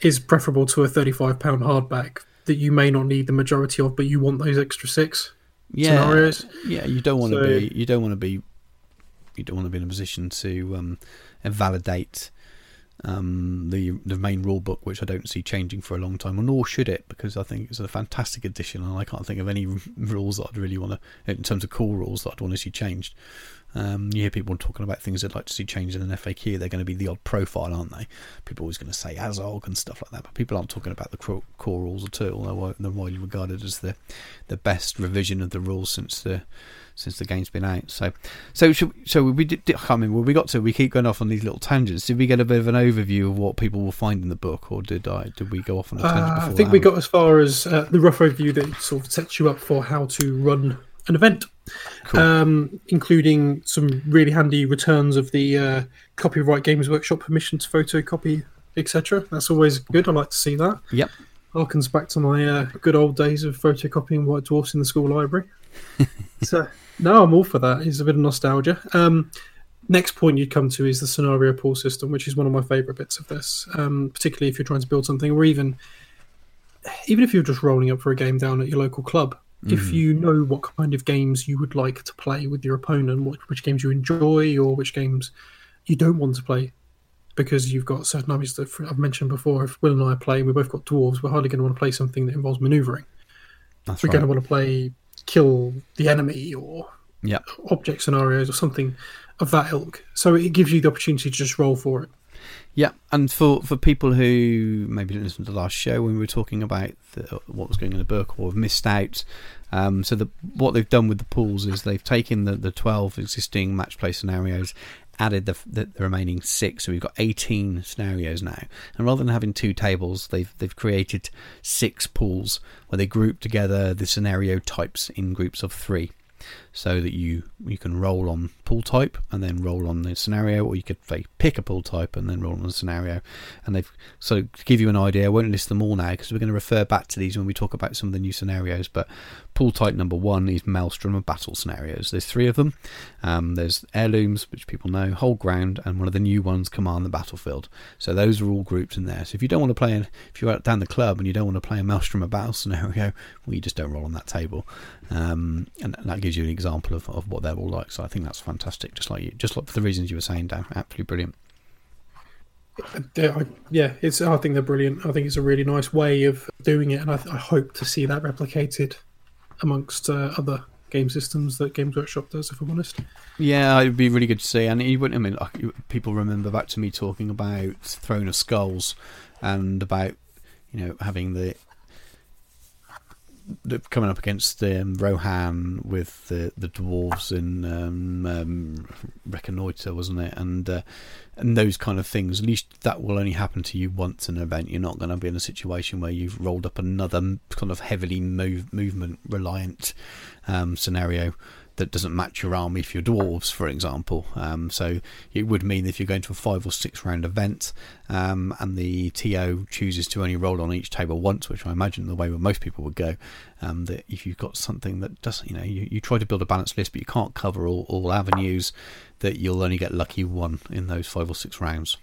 is preferable to a thirty-five pound hardback that you may not need the majority of, but you want those extra six yeah, scenarios. yeah, you don't want to be you don't want to be you don't want to be in a position to um, invalidate um, the the main rule book, which I don't see changing for a long time, nor should it, because I think it's a fantastic addition, and I can't think of any *laughs* rules that I'd really want to, in terms of core rules, that I'd want to see changed. Um, you hear people talking about things they'd like to see changed in an FAQ. They're going to be the odd profile, aren't they? People are always going to say Azog and stuff like that, but people aren't talking about the core, core rules at all. They're widely regarded as the the best revision of the rules since the since the game's been out. So, so should, so we did. I can't we got to. We keep going off on these little tangents. Did we get a bit of an overview of what people will find in the book, or did I? Did we go off on a tangent? Uh, I think we got as far as uh, the rough overview that sort of sets you up for how to run an event, Cool. um, including some really handy returns of the uh, copyright Games Workshop permission to photocopy, etc. That's always good. I like to see that. Yep. Harkens back to my uh, good old days of photocopying White Dwarfs in the school library. *laughs* so no, I'm all for that. It's a bit of nostalgia. Um, next point you'd come to is the scenario pool system, which is one of my favourite bits of this, um, particularly if you're trying to build something, or even even if you're just rolling up for a game down at your local club. If hmm. you know what kind of games you would like to play with your opponent, what, which games you enjoy, or which games you don't want to play, because you've got certain armies that I've mentioned before. If Will and I are playing, we both got dwarves. We're hardly going to want to play something that involves manoeuvring. That's We're right. going to want to play kill the enemy or Yep. object scenarios or something of that ilk. So it gives you the opportunity to just roll for it. Yeah, and for, for people who maybe didn't listen to the last show when we were talking about the, what was going in the book or have missed out, um, so the, what they've done with the pools is they've taken the, the 12 existing match play scenarios, added the, the, the remaining six, so we've got 18 scenarios now. And rather than having two tables, they've they've created six pools where they group together the scenario types in groups of three so that you you can roll on pool type and then roll on the scenario, or you could say pick a pool type and then roll on the scenario. And they've so to give you an idea, I won't list them all now because we're going to refer back to these when we talk about some of the new scenarios. But pool type number one is Maelstrom of battle scenarios. There's three of them. Um, there's heirlooms, which people know, hold ground, and one of the new ones, command the battlefield. So those are all grouped in there. So if you don't want to play, if you're down the club and you don't want to play a Maelstrom of battle scenario, *laughs* well, you just don't roll on that table. Um, and that gives you an example of, of what they're all like. So I think that's fantastic. Just like you, just like for the reasons you were saying, Dan, absolutely brilliant. Yeah, yeah, it's. I think they're brilliant. I think it's a really nice way of doing it, and I, I hope to see that replicated amongst uh, other game systems that Games Workshop does. If I'm honest, Yeah, it'd be really good to see. And you wouldn't. I mean, like, people remember back to me talking about Throne of Skulls and about you know having the coming up against um, Rohan with the the dwarves in um, um, Reconnoiter, wasn't it? And uh, and those kind of things. At least that will only happen to you once in an event. You're not going to be in a situation where you've rolled up another kind of heavily move, movement reliant um, scenario that doesn't match your army if you're dwarves, for example. Um, so it would mean if you're going to a five or six round event um, and the TO chooses to only roll on each table once, which I imagine the way where most people would go, um, that if you've got something that doesn't, you know, you, you try to build a balanced list, but you can't cover all, all avenues, that you'll only get lucky one in those five or six rounds.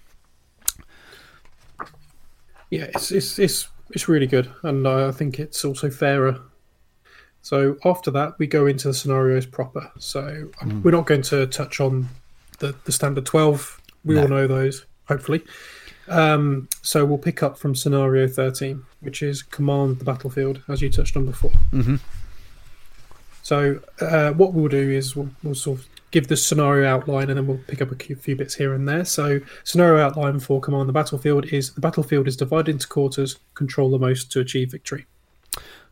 yeah, it's it's it's it's really good, and I think it's also fairer. So after that, we go into the scenarios proper. So um, we're not going to touch on the the standard twelve. We No. all know those, hopefully. Um, so we'll pick up from scenario thirteen, which is command the battlefield, as you touched on before. Mhm. So uh, what we'll do is we'll, we'll sort of give the scenario outline, and then we'll pick up a few bits here and there. So scenario outline for command the battlefield is the battlefield is divided into quarters. Control the most to achieve victory.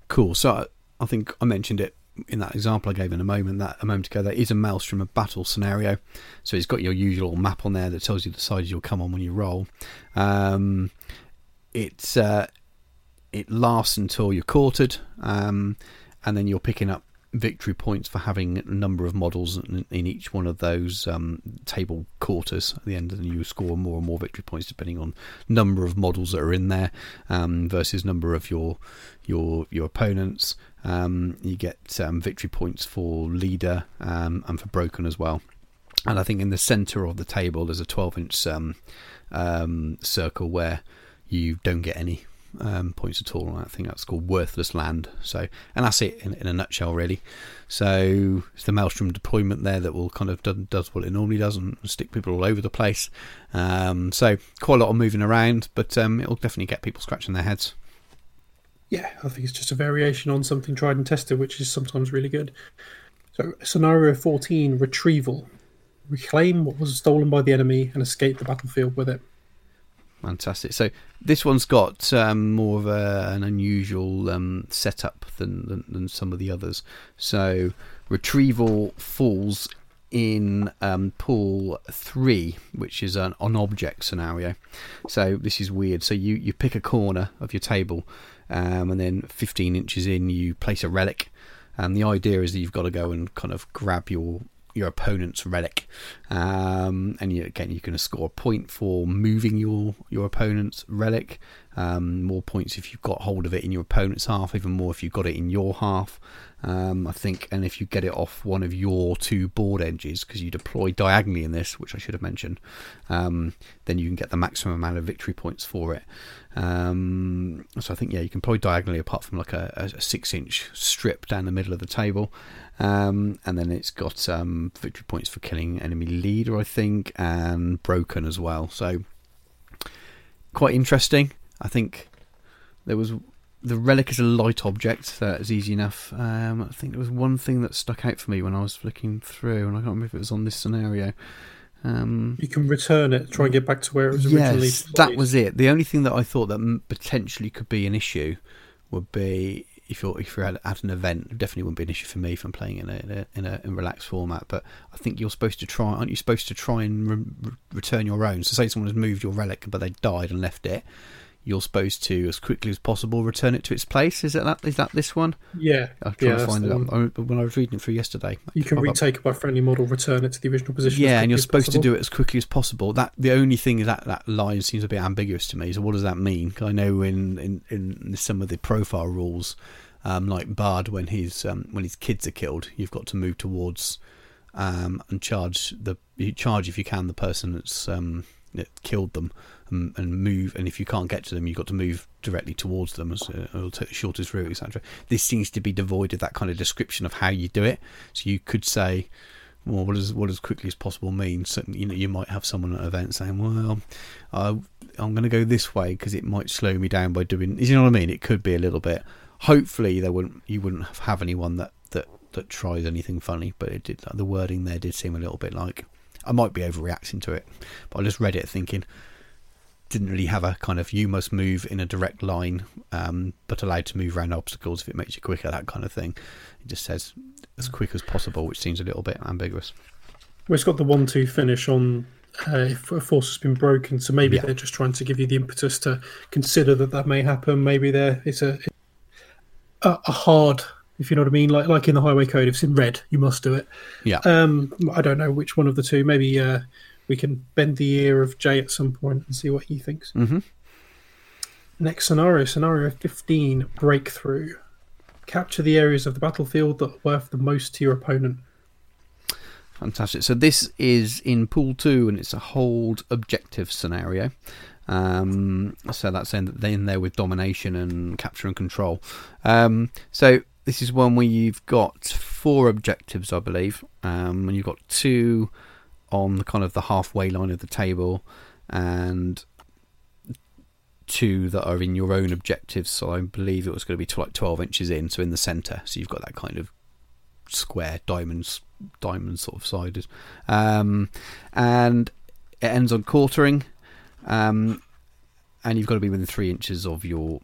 Cool. So I- think I mentioned it in that example I gave in a moment. That a moment ago, that is a maelstrom of battle scenario. So it's got your usual map on there that tells you the sides you'll come on when you roll. Um, it's uh, it lasts until you're quartered, um, and then you're picking up victory points for having a number of models in, in each one of those um, table quarters at the end, and you score more and more victory points depending on number of models that are in there um, versus number of your your your opponents. Um, you get um, victory points for leader um, and for broken as well. And I think in the centre of the table there's a 12 inch circle where you don't get any um, points at all. I think that's called worthless land. So, and that's it in, in a nutshell, really. So it's the maelstrom deployment there that will kind of do, does what it normally does and stick people all over the place. Um, so quite a lot of moving around, but um, it'll definitely get people scratching their heads. Yeah, I think it's just a variation on something tried and tested, which is sometimes really good. So, scenario 14 retrieval. Reclaim what was stolen by the enemy and escape the battlefield with it. Fantastic. So this one's got um, more of a, an unusual um, setup than, than, than some of the others. So retrieval falls in um, pool three, which is an on object scenario. So this is weird. So you, you pick a corner of your table, um, and then 15 inches in, you place a relic. And the idea is that you've got to go and kind of grab your your opponent's relic, um, and you, again you're going to score a point for moving your your opponent's relic. Um, more points if you've got hold of it in your opponent's half, even more if you've got it in your half. Um, I think, and if you get it off one of your two board edges, because you deploy diagonally in this, which I should have mentioned, um, then you can get the maximum amount of victory points for it. Um, so I think, yeah, you can probably diagonally apart from like a, a six inch strip down the middle of the table. Um, and then it's got um, victory points for killing enemy leader, I think, and broken as well. So quite interesting. I think there was the relic is a light object that is easy enough. Um, I think there was one thing that stuck out for me when I was flicking through, and I can't remember if it was on this scenario. Um, you can return it, try and get back to where it was originally. Yes, that was it. The only thing that I thought that potentially could be an issue would be if you're if you're at, at an event. definitely wouldn't be an issue for me if I'm playing in a in a, in a, in relaxed format. But I think you're supposed to try, aren't you? Supposed to try and re- return your own. So say someone has moved your relic, but they died and left it you're supposed to, as quickly as possible, return it to its place. Is it that? Is that this one? Yeah. I'm trying yeah, to find it. Up. When I was reading it through yesterday, you can retake it by friendly model, return it to the original position. Yeah, and you're supposed possible. to do it as quickly as possible. That the only thing is that that line seems a bit ambiguous to me. So what does that mean? Cause I know in in, in some of the profile rules, um, like Bard, when his um, when his kids are killed, you've got to move towards um, and charge the you charge if you can the person that's um, that killed them and, and, move. And if you can't get to them, you've got to move directly towards them. So uh, the shortest route, etc. This seems to be devoid of that kind of description of how you do it. So you could say, well, what does what as quickly as possible mean? So, you know, you might have someone at an event saying, well, I'm going to go this way because it might slow me down by doing. You know what I mean? It could be a little bit. Hopefully, there wouldn't you wouldn't have anyone that that that tries anything funny, but it did. The wording there did seem a little bit like I might be overreacting to it, but I just read it thinking didn't really have a kind of you must move in a direct line, um, but allowed to move around obstacles if it makes you quicker, that kind of thing. It just says as quick as possible, which seems a little bit ambiguous. Well, it's got the one-two finish on uh, if a force has been broken, so maybe yeah. they're just trying to give you the impetus to consider that that may happen. Maybe there it's a a, a hard if you know what I mean. Like like in the highway code, if it's in red, you must do it. Yeah. Um, I don't know which one of the two. Maybe uh, we can bend the ear of Jay at some point and see what he thinks. Mm-hmm. Next scenario, scenario fifteen, breakthrough. Capture the areas of the battlefield that are worth the most to your opponent. Fantastic. So this is in pool two, and it's a hold objective scenario. Um, so that's in, in there with domination and capture and control. Um, so this is one where you've got four objectives, I believe, um, and you've got two on the kind of the halfway line of the table, and two that are in your own objectives. So I believe it was going to be like twelve inches in, so in the centre. So you've got that kind of square diamonds, diamond sort of sided, um, and it ends on quartering, um, and you've got to be within three inches of your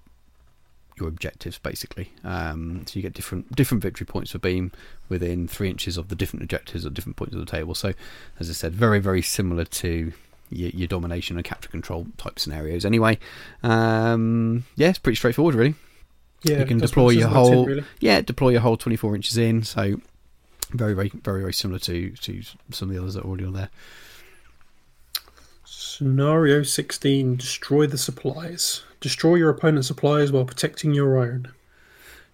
your objectives basically. Um, so you get different different victory points for being within three inches of the different objectives at different points of the table. So, as I said, very very similar to your, your domination and capture control type scenarios. Anyway, um, yeah, it's pretty straightforward really. Yeah, you can deploy your whole really. yeah deploy your whole twenty four inches in. So very very very very similar to to some of the others that are already on there. Scenario 16 Destroy the supplies. Destroy your opponent's supplies while protecting your own.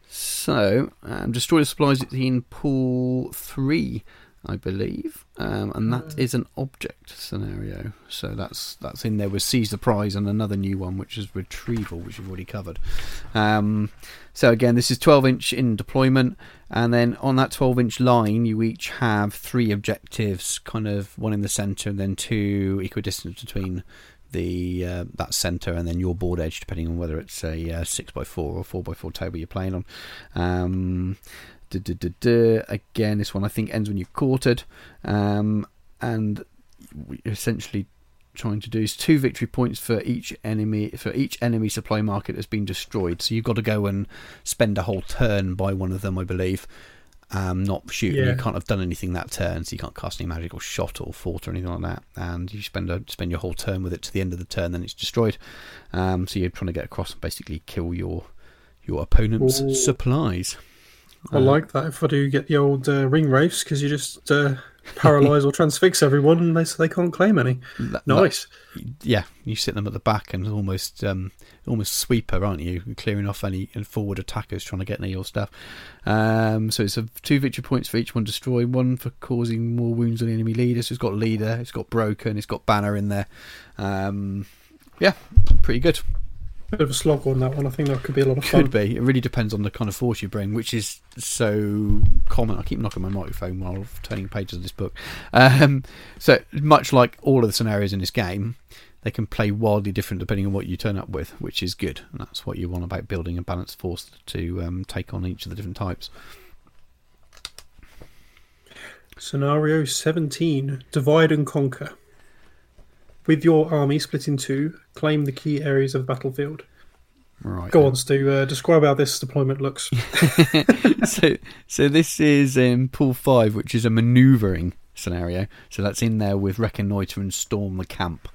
So, um, destroy the supplies in pool 3. I believe, um, and that is an object scenario. So that's that's in there with seize the prize and another new one, which is retrieval, which we've already covered. Um, so again, this is 12 inch in deployment, and then on that 12 inch line, you each have three objectives, kind of one in the centre, and then two equidistant between the uh, that centre and then your board edge, depending on whether it's a uh, six by four or four by four table you're playing on. Um, duh, duh, duh. Again, this one I think ends when you're quartered, um, and essentially trying to do is two victory points for each enemy for each enemy supply market that's been destroyed. So you've got to go and spend a whole turn by one of them, I believe. Um, not shooting. Yeah. You can't have done anything that turn, so you can't cast any magical shot or fort or anything like that. And you spend a, spend your whole turn with it to the end of the turn, then it's destroyed. Um, so you're trying to get across and basically kill your your opponent's Ooh. supplies. I like that. If I do get the old uh, ring wraiths, because you just uh, paralyze or transfix everyone, and they so they can't claim any. That- Nice. yeah, you sit them at the back and almost um, almost sweeper, aren't you? Clearing off any and forward attackers trying to get near your stuff. Um, so it's a two victory points for each one destroyed, one for causing more wounds on the enemy leader. So it's got leader, it's got broken, it's got banner in there. Um, yeah, pretty good. Bit of a slog on that one. I think that could be a lot of fun. Could be. It really depends on the kind of force you bring, which is so common. I keep knocking my microphone while turning pages of this book. Um, so much like all of the scenarios in this game, they can play wildly different depending on what you turn up with, which is good. And that's what you want about building a balanced force to um, take on each of the different types. Scenario 17 Divide and Conquer. With your army split in two, claim the key areas of the battlefield. Right. Go on, Stu. Uh, describe how this deployment looks. *laughs* so, so this is in pool five, which is a manoeuvring scenario. So that's in there with reconnoiter and storm the camp.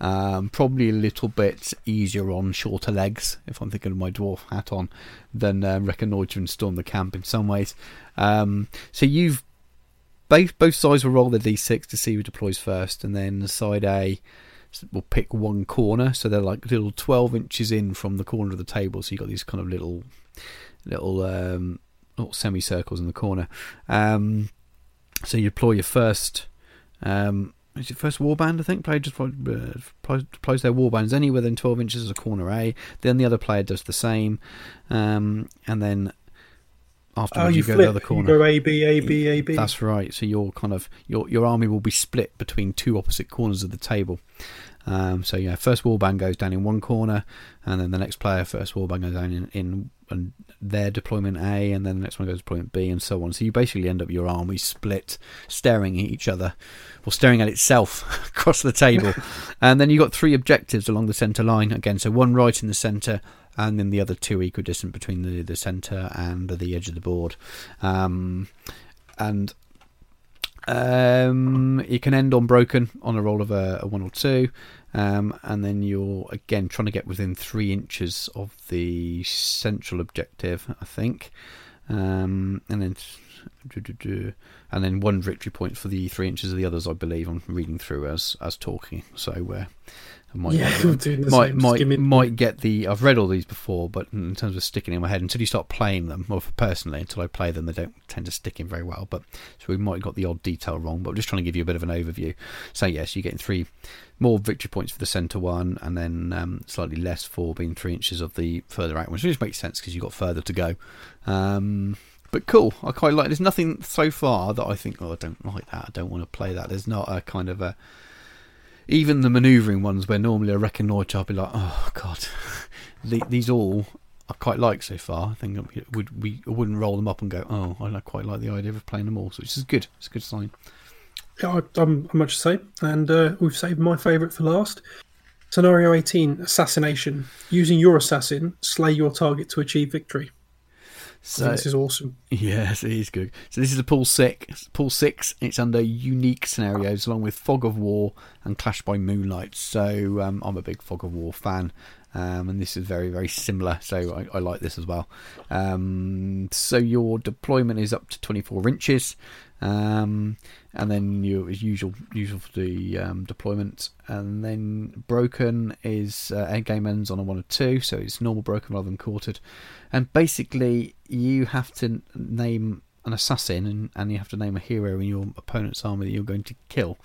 Um, probably a little bit easier on shorter legs, if I'm thinking of my dwarf hat on, than uh, reconnoiter and storm the camp in some ways. Um, so you've both both sides will roll their d6 to see who deploys first, and then side A will pick one corner. So they're like little 12 inches in from the corner of the table. So you've got these kind of little little um, little semicircles in the corner. Um, so you deploy your first. Um, is it first warband? I think player just uh, deploys their warbands anywhere within 12 inches of corner A. Then the other player does the same, um, and then afterwards oh, you, you, go the other corner. You go A, B, A, B, A, B. That's right. So your kind of your your army will be split between two opposite corners of the table. Um, so yeah, first warband goes down in one corner, and then the next player first warband goes down in, in, in their deployment A, and then the next one goes deployment B, and so on. So you basically end up your army split, staring at each other, or staring at itself *laughs* across the table. *laughs* and then you have got three objectives along the centre line again. So one right in the centre, and then the other two equidistant between the the centre and the edge of the board. Um, and um, you can end on broken on a roll of a, a one or two, um, and then you're again trying to get within three inches of the central objective, I think, um, and then and then one victory point for the three inches of the others. I believe I'm reading through as as talking, so uh, I might yeah, the might. Might me- might get the. I've read all these before, but in terms of sticking in my head, until you start playing them, or personally, until I play them, they don't tend to stick in very well. But so we might have got the odd detail wrong, but I'm just trying to give you a bit of an overview. So yes, you're getting three more victory points for the centre one, and then um, slightly less for being three inches of the further out one, which just makes sense because you've got further to go. Um, but cool, I quite like. There's nothing so far that I think, oh, I don't like that. I don't want to play that. There's not a kind of a even the manoeuvring ones where normally I reconnoitre, I'll be like, oh god, *laughs* these all I quite like so far. I think would we wouldn't roll them up and go, oh, I quite like the idea of playing them all, so which is good. It's a good sign. Yeah, I- I'm, I'm much the same. And uh, we've saved my favourite for last. Scenario 18 Assassination. Using your assassin, slay your target to achieve victory. So this is awesome. *laughs* Yes, it is good. So this is a pool six. Pool six. It's under unique scenarios, along with Fog of War and Clash by Moonlight. So um, I'm a big Fog of War fan, um, and this is very very similar. So I, I like this as well. Um, so your deployment is up to 24 inches, um, and then your as usual usual for the um, deployment, and then broken is uh, end game ends on a one or two, so it's normal broken rather than quartered, and basically you have to name an assassin, and, and you have to name a hero in your opponent's army that you're going to kill.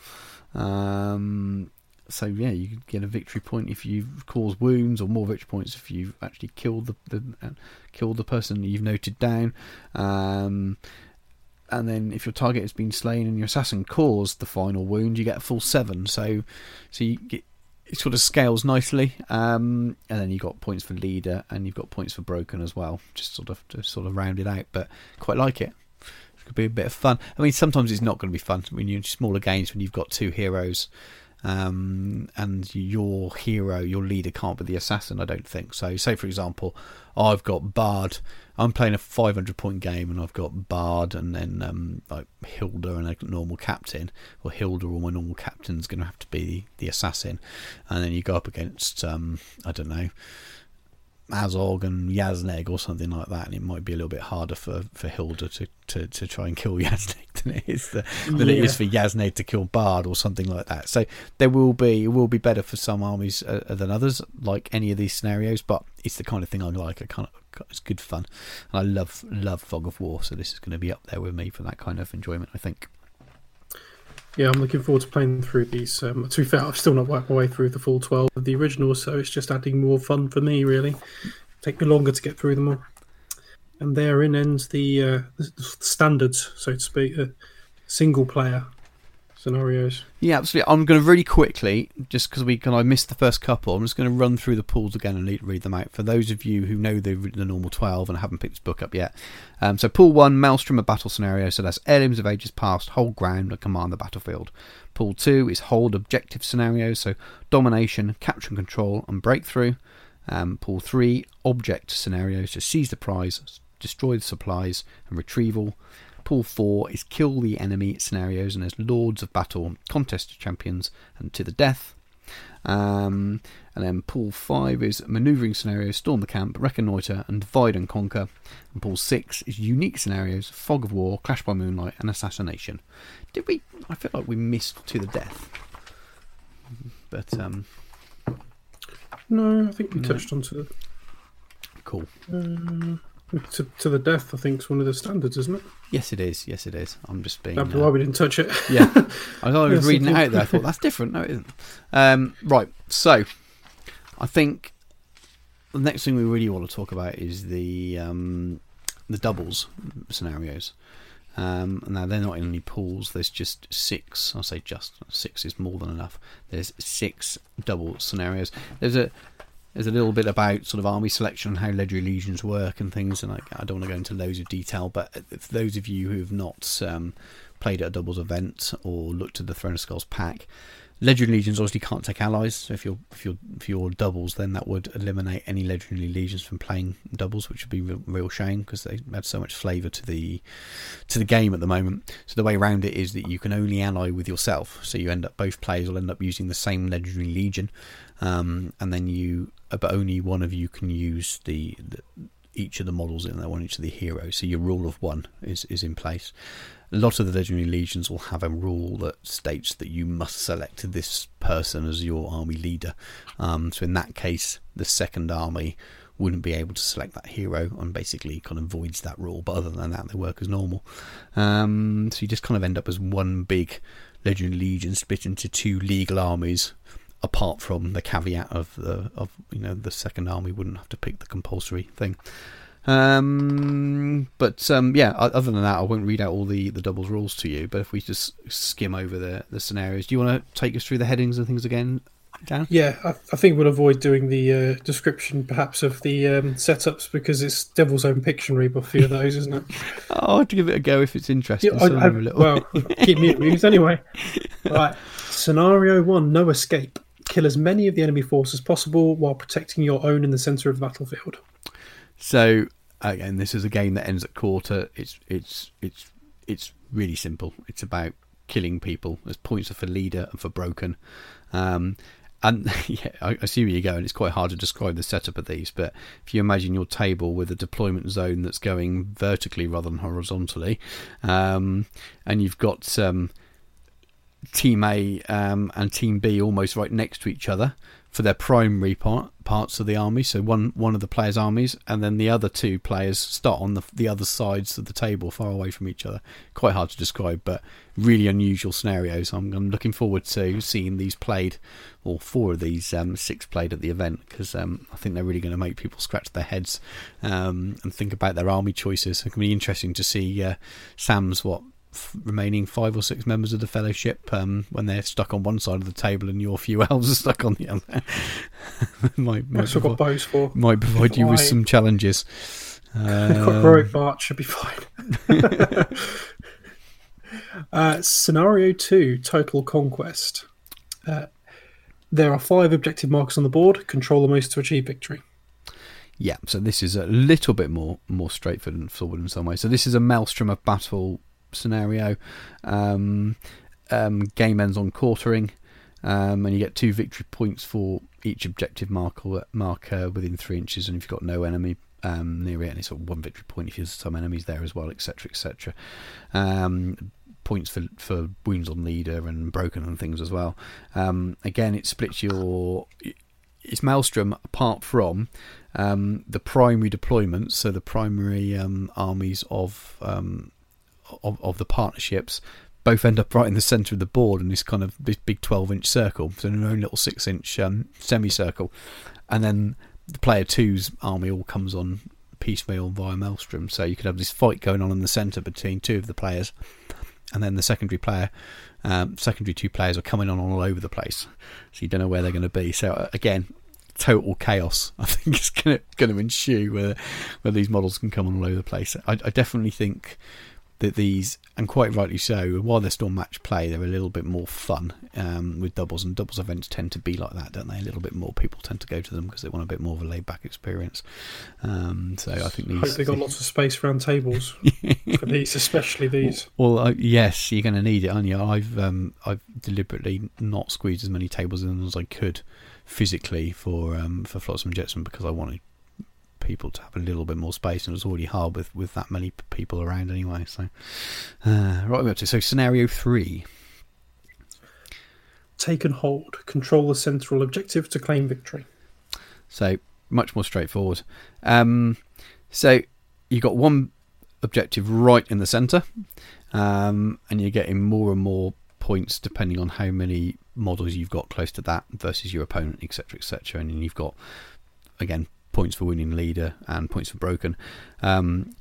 Um, so yeah, you get a victory point if you've caused wounds, or more victory points if you've actually killed the, the uh, killed the person you've noted down. Um, and then if your target has been slain and your assassin caused the final wound, you get a full seven. So, so you get, it sort of scales nicely. Um, and then you've got points for leader and you've got points for broken as well. Just sort of to sort of round it out, but quite like it. It could be a bit of fun. I mean, sometimes it's not going to be fun when you're in smaller games when you've got two heroes um, and your hero, your leader, can't be the assassin. I don't think so. Say, for example, I've got Bard. I'm playing a 500 point game, and I've got Bard, and then um, like Hilda and a normal captain. Or Hilda or my normal captain's going to have to be the, assassin, and then you go up against um, I don't know Azog and Yazneg or something like that, and it might be a little bit harder for, for Hilda to, to, to try and kill *laughs* Yazneg than it is the, than Yeah. it is for Yazneg to kill Bard or something like that. So there will be it will be better for some armies uh, than others, like any of these scenarios. But it's the kind of thing I like. I kind of it's good fun, and I love love Fog of War. So this is going to be up there with me for that kind of enjoyment. I think. Yeah, I'm looking forward to playing through these. Um, to be fair, I've still not worked my way through the full 12 of the original, so it's just adding more fun for me, really. Take me longer to get through them all. And therein ends the, uh, the standards, so to speak, uh, single player scenarios. Yeah, absolutely. I'm going to really quickly, just because we can, I missed the first couple. I'm just going to run through the pools again and read them out for those of you who know the, the normal 12 and haven't picked this book up yet. Um, so, pool one, Maelstrom a Battle scenario. So that's heirlooms of ages past, hold ground, and command the battlefield. Pool two is hold objective scenarios. So domination, capture and control, and breakthrough. Um, pool three, object scenarios. So seize the prize, destroy the supplies, and retrieval. Pool 4 is kill the enemy scenarios, and there's Lords of Battle, Contest of Champions, and To the Death. Um, and then Pool 5 is Maneuvering Scenarios, Storm the Camp, Reconnoiter, and Divide and Conquer. And Pool 6 is Unique Scenarios, Fog of War, Clash by Moonlight, and Assassination. Did we? I feel like we missed To the Death. But, um, No, I think we touched on to, cool. To, to the death, I think, is one of the standards, isn't it? Yes, it is. Yes, it is. I'm just being. That'd be uh, why we didn't touch it. Yeah, *laughs* I was Yes, reading it out there. I thought that's different. No, it isn't. Um, right. So, I think the next thing we really want to talk about is the um, the doubles scenarios. Um, now they're not in any pools. There's just six. I'll say just six is more than enough. There's six double scenarios. There's a there's a little bit about sort of army selection and how legendary legions work and things, and I, I don't want to go into loads of detail. But for those of you who have not um, played at a doubles event or looked at the Throne of Skulls pack, legendary legions obviously can't take allies. So if you're if you're if you're doubles, then that would eliminate any legendary legions from playing doubles, which would be a real shame because they add so much flavour to the to the game at the moment. So the way around it is that you can only ally with yourself. So you end up both players will end up using the same legendary legion, um, and then you but only one of you can use the, the each of the models in there, one each of the heroes. So your rule of one is is in place. A lot of the legendary legions will have a rule that states that you must select this person as your army leader. Um, so in that case, the second army wouldn't be able to select that hero and basically kind of voids that rule. But other than that, they work as normal. Um, so you just kind of end up as one big legendary legion split into two legal armies. Apart from the caveat of the of you know the second army wouldn't have to pick the compulsory thing. Um, but um, yeah, other than that, I won't read out all the, the doubles rules to you. But if we just skim over the, the scenarios, do you want to take us through the headings and things again, Dan? Yeah, I, I think we'll avoid doing the uh, description perhaps of the um, setups because it's Devil's Own Pictionary a few of those, isn't it? *laughs* I'll give it a go if it's interesting. Yeah, I- so little- well, *laughs* keep me amused anyway. *laughs* Right. Scenario one: No escape. Kill as many of the enemy force as possible while protecting your own in the center of the battlefield. So again, this is a game that ends at quarter. It's it's it's it's really simple. It's about killing people. There's points for leader and for broken. Um, and *laughs* yeah, I, see where you're going. It's quite hard to describe the setup of these, but if you imagine your table with a deployment zone that's going vertically rather than horizontally, um, and you've got um, Team A um, and Team B almost right next to each other, for their primary part, parts of the army. So one one of the players' armies, and then the other two players start on the the other sides of the table, far away from each other. Quite hard to describe, but really unusual scenarios. I'm, I'm looking forward to seeing these played, or four of these um, six played at the event, because um, I think they're really going to make people scratch their heads um, and think about their army choices. It can be interesting to see uh, Sam's what f- remaining five or six members of the fellowship um, when they're stuck on one side of the table and your few *laughs* elves are stuck on the other. *laughs* might, might, provi- bows for. might provide you with some challenges. *laughs* Heroic march should be fine. uh, scenario two: Total Conquest. Uh, there are five objective markers on the board. Control the most to achieve victory. Yeah, so this is a little bit more more straightforward and forward in some ways. So this is a maelstrom of battle scenario. Um, um, game ends on quartering, um, and you get two victory points for each objective marker marker within three inches, and if you've got no enemy um, near it, and it's one victory point if there's some enemies there as well, etc., etc. Um, points for for wounds on leader and broken and things as well. Um, again, it splits your it's Maelstrom apart from um, the primary deployments, so the primary um, armies of, of of the partnerships, both end up right in the centre of the board in this kind of this big twelve inch circle, so in their own little six inch um, semicircle, and then the player two's army all comes on piecemeal via Maelstrom, so you could have this fight going on in the centre between two of the players, and then the secondary player um, secondary two players are coming on all over the place, so you don't know where they're going to be. So uh, again, total chaos. *laughs* I think is going to going to ensue where where these models can come on all over the place. I, I definitely think that these, and quite rightly so, while they're still match play, they're a little bit more fun um, with doubles, and doubles events tend to be like that, don't they? A little bit more people tend to go to them because they want a bit more of a laid back experience. Um, so I think these. Hope they got lots of space around tables *laughs* for these, especially these. Well, uh, yes, you're going to need it, aren't you? I've um, I've deliberately not squeezed as many tables in as I could physically for um, for Flotsam and Jetsam because I wanted people to have a little bit more space, and it was already hard with, with that many people around anyway. So, uh, right, we're up to so scenario three. Take and hold. Control the central objective to claim victory. So much more straightforward. Um, so you've got one objective right in the centre, um, and you're getting more and more points depending on how many models you've got close to that versus your opponent, etc., etc. And then you've got again points for winning leader and points for broken. Um,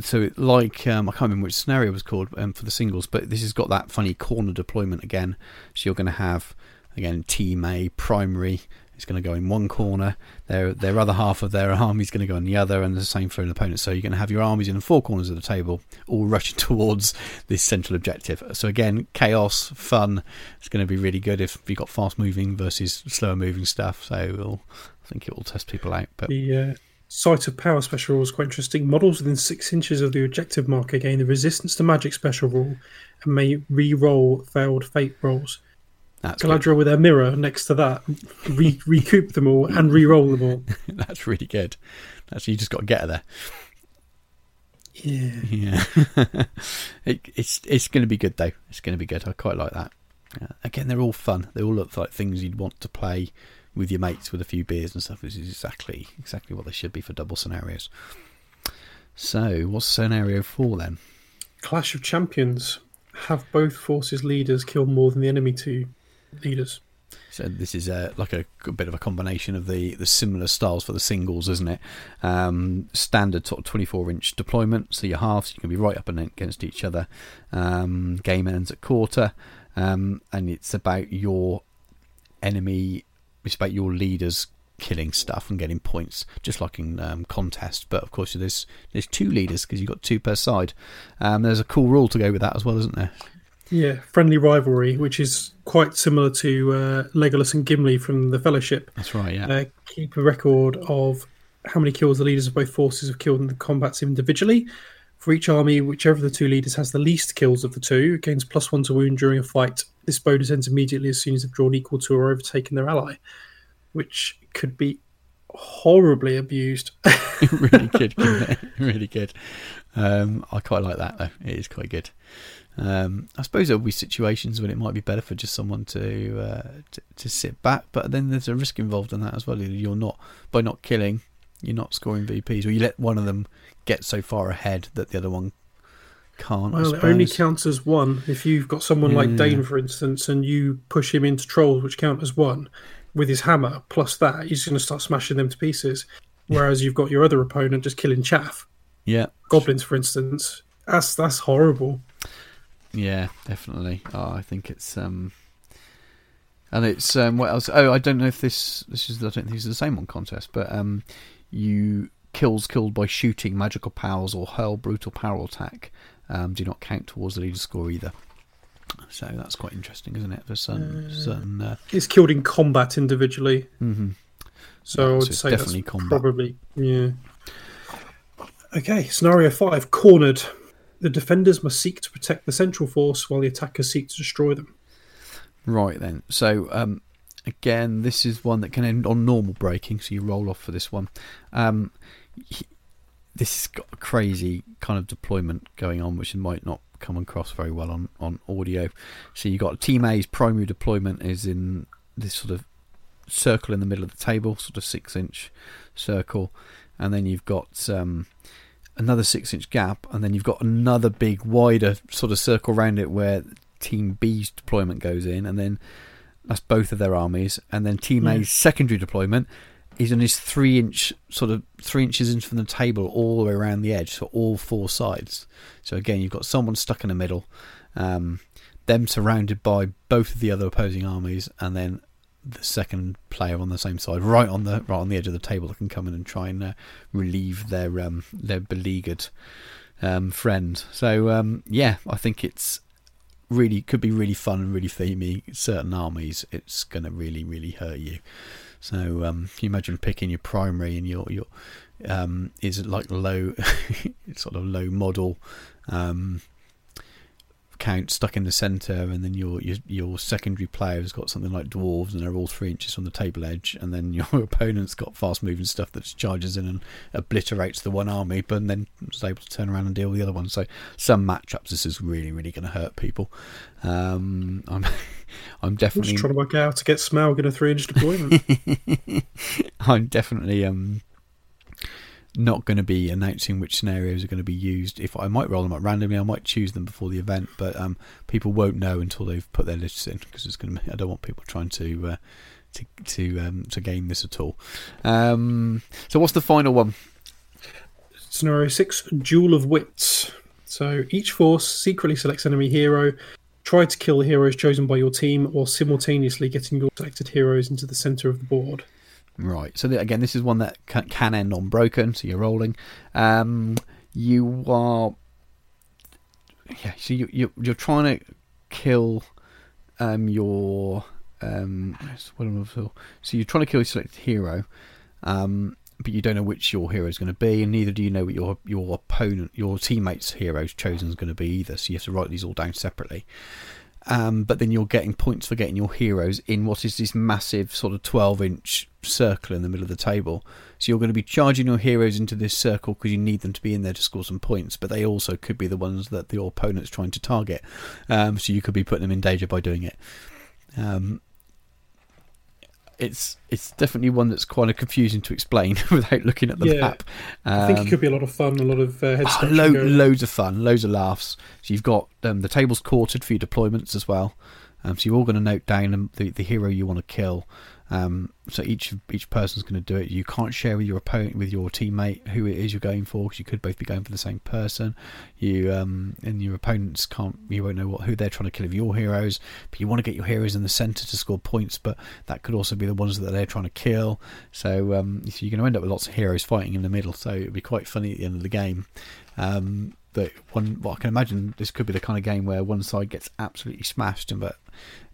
so like um, I can't remember which scenario it was called um, for the singles, but this has got that funny corner deployment again. So you're going to have again team A primary is going to go in one corner. Their their other half of their *laughs* army is going to go in the other, and the same for an opponent. So you're going to have your armies in the four corners of the table, all *laughs* rushing towards this central objective. So again, chaos, fun. It's going to be really good if you've got fast moving versus slower moving stuff. So we'll, think it will test people out. But The uh, Sight of Power special rule is quite interesting. Models within six inches of the objective marker gain the Resistance to Magic special rule and may re-roll failed fate rolls. that's good. Galadriel with her mirror next to that, re- recoup them all and re-roll them all. *laughs* that's really good. That's you just got to get her there. Yeah. Yeah, *laughs* it, it's it's going to be good though. It's going to be good. I quite like that. Yeah. Again, they're all fun. They all look like things you'd want to play with your mates with a few beers and stuff. This is exactly exactly what they should be for double scenarios. So, what's scenario four then? Clash of Champions. Have both forces leaders kill more than the enemy two leaders. So this is a, like a, a bit of a combination of the, the similar styles for the singles, isn't it? Um, standard sort of 24 inch deployment, so your halves you can be right up and against each other. Um, game ends at quarter, um, and it's about your enemy, about your leaders killing stuff and getting points, just like in um, contest. But of course, there's there's two leaders because you've got two per side. Um, there's a cool rule to go with that as well, isn't there? Yeah, friendly rivalry, which is quite similar to uh, Legolas and Gimli from the Fellowship. That's right, yeah. Uh, keep a record of how many kills the leaders of both forces have killed in the combats individually. For each army, whichever of the two leaders has the least kills of the two gains plus one to wound during a fight. This bonus ends immediately as soon as they've drawn equal to or overtaken their ally, which could be horribly abused. *laughs* *laughs* really good, *laughs* really good. Um, I quite like that though. It is quite good. Um, I suppose there'll be situations when it might be better for just someone to, uh, to to sit back, but then there's a risk involved in that as well. You're not by not killing, you're not scoring VPs, or you let one of them get so far ahead that the other one can't. Well, it only counts as one if you've got someone like Yeah. Dane, for instance, and you push him into trolls, which count as one. With his hammer plus that, he's going to start smashing them to pieces. Whereas you've got your other opponent just killing chaff, Yeah, goblins, for instance. That's that's horrible. Yeah, definitely. Oh, I think it's um, and it's um, what else? Oh, I don't know if this this is I don't think this is the same on contest, but um, you kills killed by shooting magical powers or hurl brutal power attack um, do not count towards the leader score either. So that's quite interesting, isn't it? For certain certain. Uh, It's killed in combat individually, mhm. so Yeah, I would so say definitely combat. probably yeah. Okay, scenario five: cornered. The defenders must seek to protect the central force while the attackers seek to destroy them. Right then. So um, again, this is one that can end on normal breaking. So you roll off for this one. Um, he- this has got a crazy kind of deployment going on, which might not come across very well on, on audio. So you've got Team A's primary deployment is in this sort of circle in the middle of the table, sort of six inch circle, and then you've got um, another six inch gap, and then you've got another big wider sort of circle around it where Team B's deployment goes in, and then that's both of their armies, and then Team. A's secondary deployment is on his three inch sort of three inches in from the table all the way around the edge, so all four sides. So again, you've got someone stuck in the middle, um, them surrounded by both of the other opposing armies, and then the second player on the same side, right on the right on the edge of the table, that can come in and try and uh, relieve their um, their beleaguered um, friend. So um, yeah, I think it's really could be really fun and really themey. Certain armies, it's going to really really hurt you. So um, can you imagine picking your primary and your your um, is it like low *laughs* sort of low model um, count stuck in the centre, and then your, your your secondary player has got something like dwarves, and they're all three inches from the table edge, and then your *laughs* opponent's got fast moving stuff that charges in and obliterates the one army, but then is able to turn around and deal with the other one. So some matchups, this is really really going to hurt people. Um, *laughs* I'm I'm I'm definitely just trying to work out how to get Smell in a three-inch deployment. *laughs* I'm definitely um not going to be announcing which scenarios are going to be used. If I might roll them up randomly, I might choose them before the event, but um, people won't know until they've put their lists in because it's going to. Be, I don't want people trying to uh, to to um, to this at all. Um, so what's the final one? Scenario six: Duel of Wits. So each force secretly selects enemy hero. Try to kill the heroes chosen by your team, while simultaneously getting your selected heroes into the center of the board. Right. So the, again, this is one that can, can end on broken. So you're rolling. Um, you are. Yeah. So you you you're trying to kill um your um so you're trying to kill your selected hero, um, but you don't know which your hero is going to be, and neither do you know what your your opponent, your teammate's hero's chosen is going to be either. So you have to write these all down separately. Um, but then you're getting points for getting your heroes in what is this massive sort of 12 inch circle in the middle of the table. So you're going to be charging your heroes into this circle because you need them to be in there to score some points, but they also could be the ones that your opponent's trying to target. Um, so you could be putting them in danger by doing it. Um, it's it's definitely one that's quite confusing to explain *laughs* without looking at the Yeah. map. I think Um, it could be a lot of fun, a lot of uh, Oh, lo- loads of fun, loads of laughs. So you've got um, the tables quartered for your deployments as well. Um, so you're all going to note down um, the, the hero you want to kill. Um, so each each person's going to do it. You can't share with your opponent, with your teammate, who it is you're going for, because you could both be going for the same person. You um, and your opponents can't. You won't know what who they're trying to kill of your heroes. But you want to get your heroes in the center to score points. But that could also be the ones that they're trying to kill. So, um, so you're going to end up with lots of heroes fighting in the middle. So it'll be quite funny at the end of the game. Um, that one, well, I can imagine this could be the kind of game where one side gets absolutely smashed, and but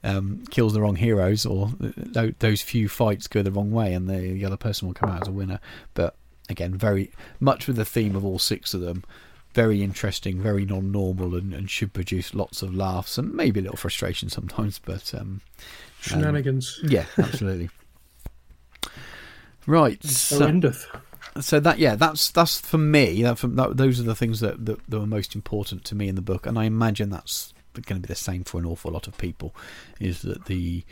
um, kills the wrong heroes, or those few fights go the wrong way, and the, the other person will come out as a winner. But again, very much with the theme of all six of them. Very interesting, very non-normal, and, and should produce lots of laughs and maybe a little frustration sometimes. *laughs* But um, Shenanigans. yeah, absolutely. Right. *laughs* So, endeth. So that yeah, that's that's for me. That, for, that those are the things that, that that were most important to me in the book, and I imagine that's going to be the same for an awful lot of people. Is that the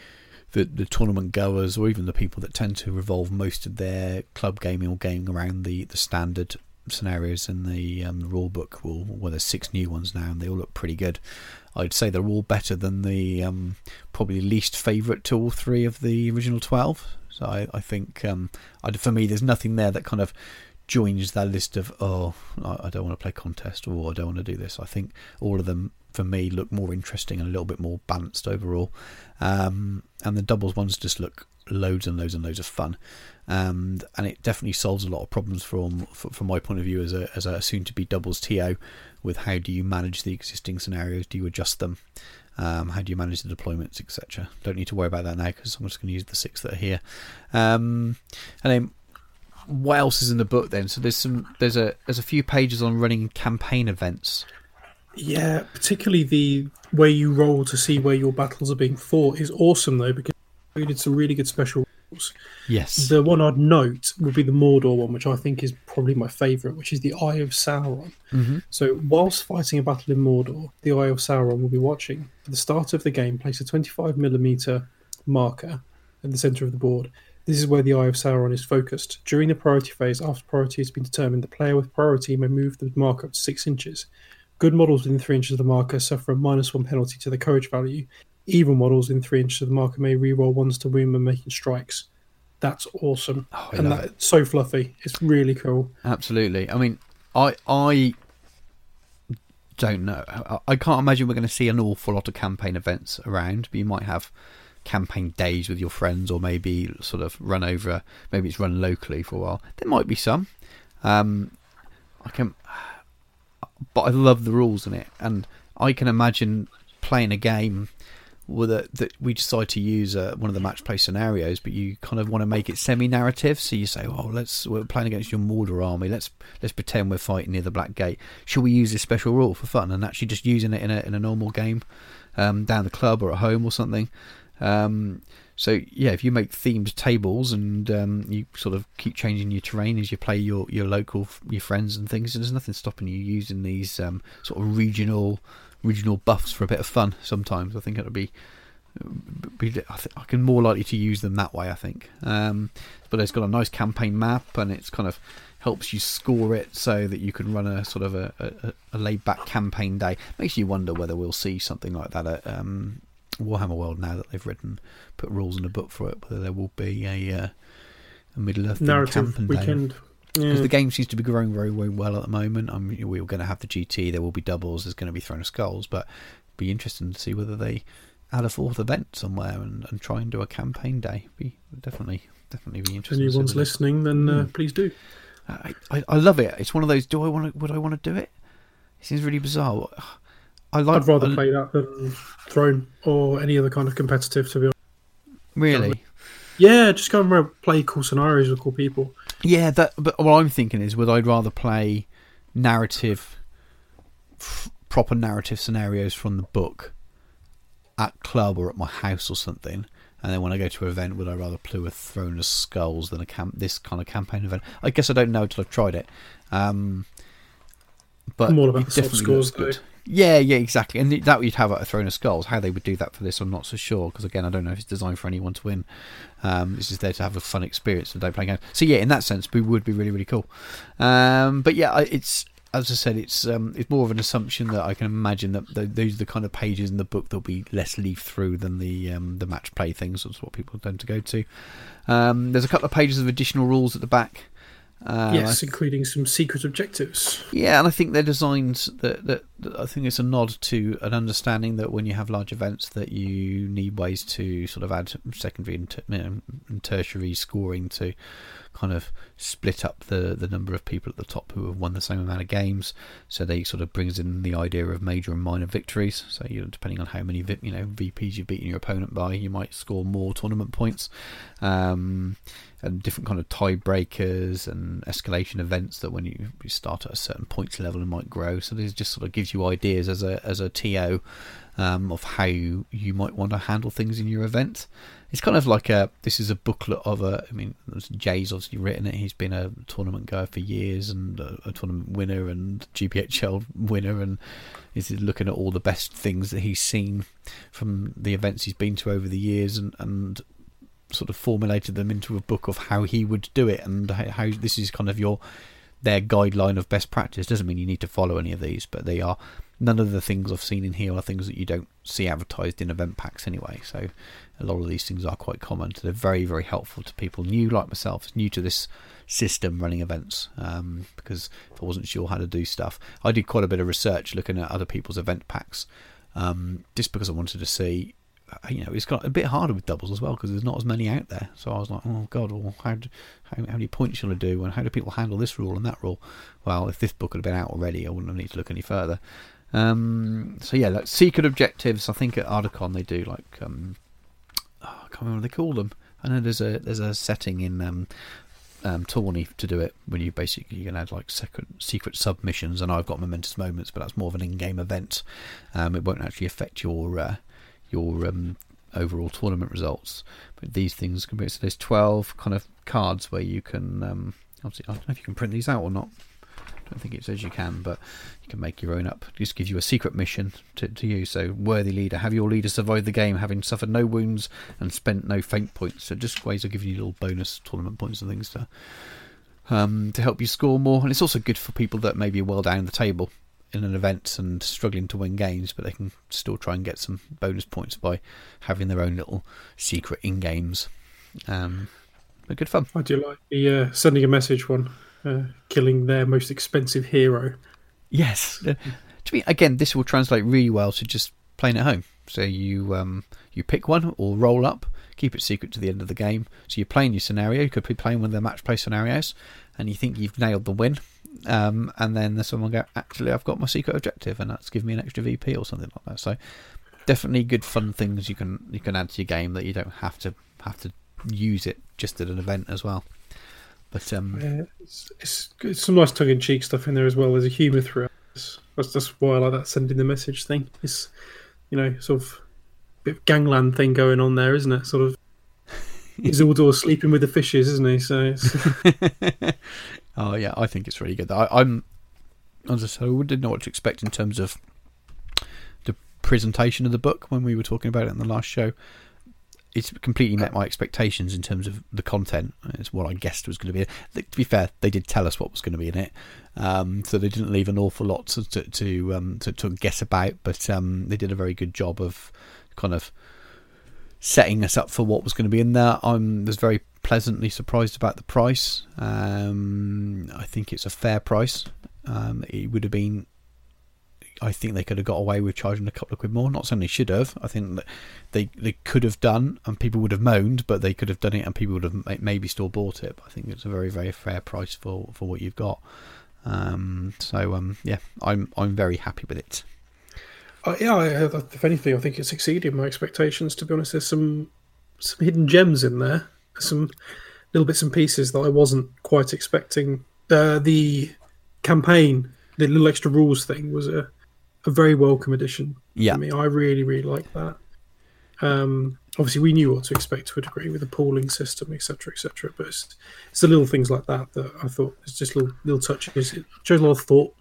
the, the tournament goers, or even the people that tend to revolve most of their club gaming or gaming around the, the standard scenarios in the um, rule book. Will well, there's six new ones now, and they all look pretty good. I'd say they're all better than the um, probably least favourite to all three of the original twelve. So I, I think um, I, for me, there's nothing there that kind of joins that list of oh, I, I don't want to play contest or I don't want to do this. I think all of them for me look more interesting and a little bit more balanced overall. Um, and the doubles ones just look loads and loads and loads of fun. Um, and it definitely solves a lot of problems from from my point of view as a as a soon to be doubles TO with how do you manage the existing scenarios? Do you adjust them? Um, how do you manage the deployments, etc.? Don't need to worry about that now because I'm just going to use the six that are here. Um, and then what else is in the book then? So there's some there's a there's a few pages on running campaign events. Yeah, particularly the way you roll to see where your battles are being fought is awesome though because it did some really good special Yes. The one I'd note would be the Mordor one, which I think is probably my favourite, which is the Eye of Sauron. mm-hmm. So, whilst fighting a battle in Mordor, the Eye of Sauron will be watching. At the start of the game, place a 25mm marker at the centre of the board. This is where the Eye of Sauron is focused. During the priority phase, after priority has been determined, the player with priority may move the marker up to 6 inches. Good models within 3 inches of the marker suffer a minus 1 penalty to the courage value. Evil models in 3 inches of the marker may reroll ones to wound when making strikes. That's awesome. Oh, and that's so fluffy. It's really cool. Absolutely. I mean, I I don't know. I, I can't imagine we're going to see an awful lot of campaign events around. But you might have campaign days with your friends, or maybe sort of run over. Maybe it's run locally for a while. There might be some. Um, I can, but I love the rules in it, and I can imagine playing a game with a, that we decide to use uh, one of the match play scenarios, but you kind of want to make it semi-narrative. So you say, "Oh, let's we're playing against your Mordor army. Let's let's pretend we're fighting near the Black Gate. Should we use this special rule for fun?" And actually just using it in a in a normal game um, down the club or at home or something. Um, so yeah, if you make themed tables and um, you sort of keep changing your terrain as you play your your local your friends and things, there's nothing stopping you using these um, sort of regional regional buffs for a bit of fun. Sometimes I think it would be. be I, th- I can more likely to use them that way. I think, um, but it's got a nice campaign map, and it's kind of helps you score it so that you can run a sort of a, a, a laid back campaign day. Makes you wonder whether we'll see something like that at um, Warhammer World now that they've written put rules in a book for it. Whether there will be a uh, a Middle Earth Narrative campaign day weekend. Because Yeah. the game seems to be growing very, very well at the moment. I'm, we are going to have the GT. There will be doubles. There's going to be Throne of Skulls, but it'd be interesting to see whether they add a fourth event somewhere and, and try and do a campaign day. Be definitely, definitely be If interesting. see anyone's listening, then uh, Hmm. please do. I, I, I love it. It's one of those. Do I want to? Would I want to do it? It seems really bizarre. I like. I'd rather I- play that than Throne or any other kind of competitive, to be honest. Really. Yeah, just go and play cool scenarios with cool people. Yeah, that. But what I'm thinking is, would I rather play narrative, f- proper narrative scenarios from the book at club or at my house or something, and then when I go to an event, would I rather play a Throne of Skulls than a camp this kind of campaign event? I guess I don't know until I've tried it. Um, but I'm all about the soft scores, good. Yeah, yeah, exactly. And that you'd have at a Throne of Skulls. How they would do that for this, I'm not so sure. Because again, I don't know if it's designed for anyone to win. Um, it's just there to have a fun experience and don't play games. So yeah, in that sense, it would be really, really cool. Um, but yeah, it's as I said, it's um, it's more of an assumption that I can imagine that th- those are the kind of pages in the book that'll be less leaf through than the um, the match play things. That's what people tend to go to. Um, there's a couple of pages of additional rules at the back. Uh, yes, including some secret objectives. yeah, and I think they're designed that, that, that I think it's a nod to an understanding that when you have large events, that you need ways to sort of add secondary and, ter- and tertiary scoring to kind of split up the the number of people at the top who have won the same amount of games. So they sort of brings in the idea of major and minor victories. So you know, depending on how many you know VPs you've beaten your opponent by, you might score more tournament points. Um, and different kind of tiebreakers and escalation events that when you, you start at a certain points level and might grow. So this just sort of gives you ideas as a as a TO um, of how you, you might want to handle things in your event. it's kind of like a this is a booklet of a. I mean, Jay's obviously written it. He's been a tournament goer for years and a, a tournament winner and GBHL *laughs* winner, and is looking at all the best things that he's seen from the events he's been to over the years, and and sort of formulated them into a book of how he would do it and how, how this is kind of your their guideline of best practice. Doesn't mean you need to follow any of these, but they are none of the things I've seen in here are things that you don't see advertised in event packs anyway. So a lot of these things are quite common. So they're very, very helpful to people new like myself, new to this system running events. Um, because if I wasn't sure how to do stuff, I did quite a bit of research looking at other people's event packs, um, just because I wanted to see. uh, You know, it's got a bit harder with doubles as well because there's not as many out there. So I was like, oh god, well, how, do, how how many points shall I do, and how do people handle this rule and that rule? Well, if this book had been out already, I wouldn't have needed to look any further. Um, so yeah, like secret objectives. I think at Articon they do like um, oh, I can't remember what they call them. I know there's a there's a setting in um, um, Tawny to do it when you basically you can add like secret secret submissions. And I've got momentous moments, but that's more of an in-game event. Um, it won't actually affect your uh, your um, overall tournament results. But these things can be so there's twelve kind of cards where you can um, obviously I don't know if you can print these out or not. I don't think it says you can, but you can make your own up. It just gives you a secret mission to, to use. So, worthy leader, have your leader survive the game, having suffered no wounds and spent no faint points. So, just ways of giving you little bonus tournament points and things to um, to help you score more. And it's also good for people that maybe are well down the table in an event and struggling to win games, but they can still try and get some bonus points by having their own little secret in games. Um, but good fun. I do like the uh, sending a message one, uh, killing their most expensive hero. Yes. *laughs* Uh, to me, again, this will translate really well to just playing at home. So you um, you pick one or roll up, keep it secret to the end of the game. So you're playing your scenario. You could be playing one of the match play scenarios, and you think you've nailed the win. Um, and then there's someone go, actually, I've got my secret objective, and that's giving me an extra VP or something like that. So definitely good fun things you can you can add to your game that you don't have to have to use it just at an event as well. But um, Yeah, it's, it's, it's some nice tongue in cheek stuff in there as well. There's a humour throughout. this. That's that's why I like that sending the message thing. It's you know sort of bit of gangland thing going on there, isn't it? Sort of. *laughs* Isildur sleeping with the fishes, isn't he? So it's, *laughs* Oh yeah, I think it's really good. I, I'm, as I said, I didn't know what to expect in terms of the presentation of the book when we were talking about it in the last show. It's completely met my expectations in terms of the content. It's what I guessed was going to be. To be fair, they did tell us what was going to be in it, um, so they didn't leave an awful lot to to to, um, to, to guess about. But um, they did a very good job of kind of setting us up for what was going to be in there. I was very pleasantly surprised about the price. Um, I think it's a fair price. Um, it would have been. I think they could have got away with charging a couple of quid more. Not saying they should have. I think they they could have done, and people would have moaned, but they could have done it, and people would have maybe still bought it. But I think it's a very very fair price for for what you've got. Um, so um, yeah, I'm I'm very happy with it. Uh, yeah, I, if anything, I think it's exceeded my expectations. To be honest, there's some some hidden gems in there, some little bits and pieces that I wasn't quite expecting. Uh, the campaign, the little extra rules thing, was a, a very welcome addition. Yeah. to me, I really really like that. Um, obviously, we knew what to expect to a degree with the pooling system, etc., etc. But it's, it's the little things like that that I thought it's just little little touches. It shows a lot of thought.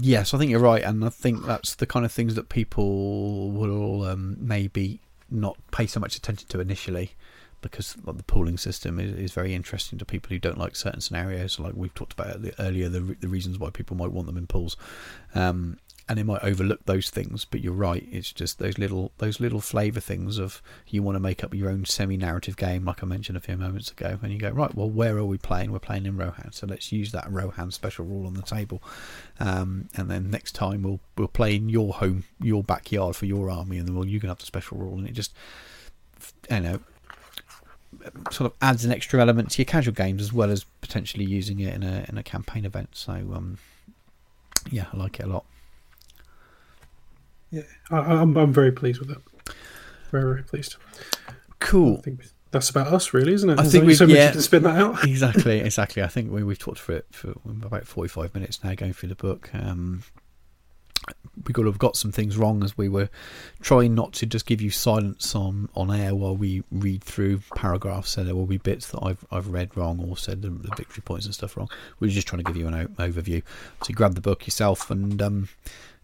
Yes, I think you're right, and I think that's the kind of things that people will um, maybe not pay so much attention to initially, because the pooling system is, is very interesting to people who don't like certain scenarios. Like we've talked about earlier, the, the reasons why people might want them in pools, um, and they might overlook those things. But you're right; it's just those little those little flavour things of you want to make up your own semi-narrative game, like I mentioned a few moments ago, and you go right. Well, where are we playing? We're playing in Rohan, so let's use that Rohan special rule on the table um, and then next time we'll we'll play in your home, your backyard for your army, and then well you can have the special rule, and it just you know sort of adds an extra element to your casual games as well as potentially using it in a in a campaign event. So um, yeah, I like it a lot. Yeah, I, I'm I'm very pleased with it. Very very pleased. Cool. I think that's about us, really, isn't it? I There's think we've- so much yeah. can spin that out. *laughs* *laughs* exactly, exactly. I think we, we've talked for it for about forty-five minutes now, going through the book. Um, we could have got some things wrong as we were trying not to just give you silence on, on air while we read through paragraphs. So there will be bits that I've I've read wrong or said the, the victory points and stuff wrong. We were just trying to give you an o- overview. So grab the book yourself and um,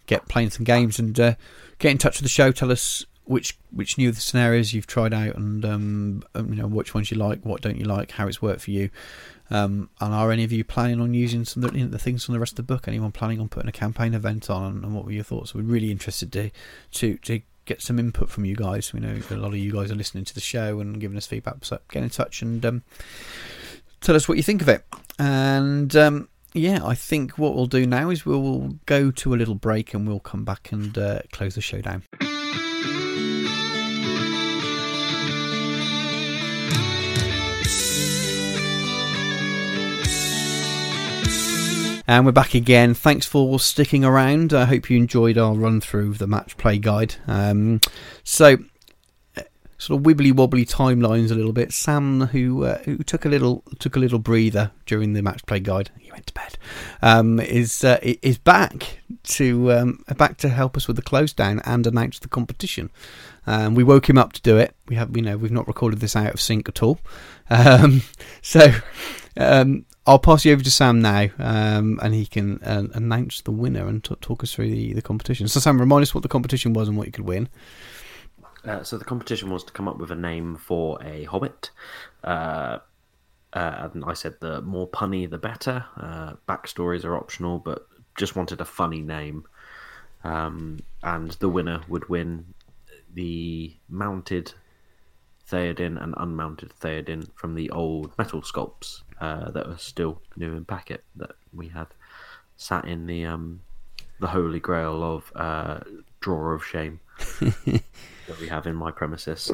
get playing some games and uh, get in touch with the show. Tell us which which new scenarios you've tried out and um, um, you know which ones you like, what don't you like, how it's worked for you. Um, and are any of you planning on using some of the, the, things from the rest of the book? Anyone planning on putting a campaign event on? And, what were your thoughts? We're really interested to to to get some input from you guys. We know a lot of you guys are listening to the show and giving us feedback. So get in touch and um, tell us what you think of it. And um, yeah, I think what we'll do now is we'll go to a little break and we'll come back and uh, close the show down. And we're back again. Thanks for sticking around. I hope you enjoyed our run through of the match play guide. Um, so, uh, sort of wibbly wobbly timelines a little bit. Sam, who uh, who took a little took a little breather during the match play guide, he went to bed. Um, is uh, is back to um, back to help us with the close down and announce the competition. Um, we woke him up to do it. We have, you know, we've not recorded this out of sync at all. *laughs* Um, so um, I'll pass you over to Sam now, um, and he can uh, announce the winner and t- talk us through the, the competition. So, Sam, remind us what the competition was and what you could win. Uh, so the competition was to come up with a name for a hobbit. Uh, uh, and I said the more punny, the better. Uh, backstories are optional, but just wanted a funny name. Um, and the winner would win the mounted Theoden and unmounted Theoden from the old metal sculpts uh, that are still new in packet that we had sat in the um, the holy grail of uh, drawer of shame *laughs* that we have in my premises.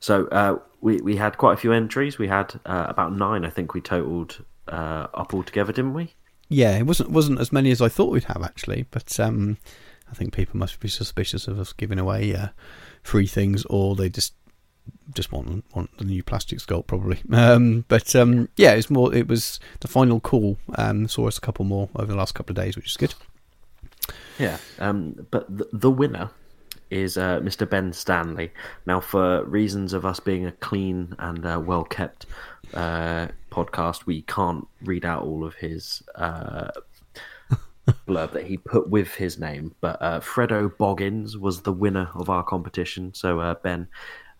So uh, we we had quite a few entries. We had uh, about nine, I think we totaled uh, up altogether, didn't we? Yeah, it wasn't wasn't as many as I thought we'd have actually, but um, I think people must be suspicious of us giving away uh, free things, or they just just want want the new plastic sculpt probably. *laughs* Um, but um, yeah, it's more. It was the final call. Um, saw us a couple more over the last couple of days, which is good. Yeah, um, but the, the winner is uh, Mr. Ben Stanley. Now, for reasons of us being a clean and uh, well kept uh, podcast, we can't read out all of his uh, *laughs* blurb that he put with his name. But uh, Fredo Boggins was the winner of our competition. So, uh, Ben,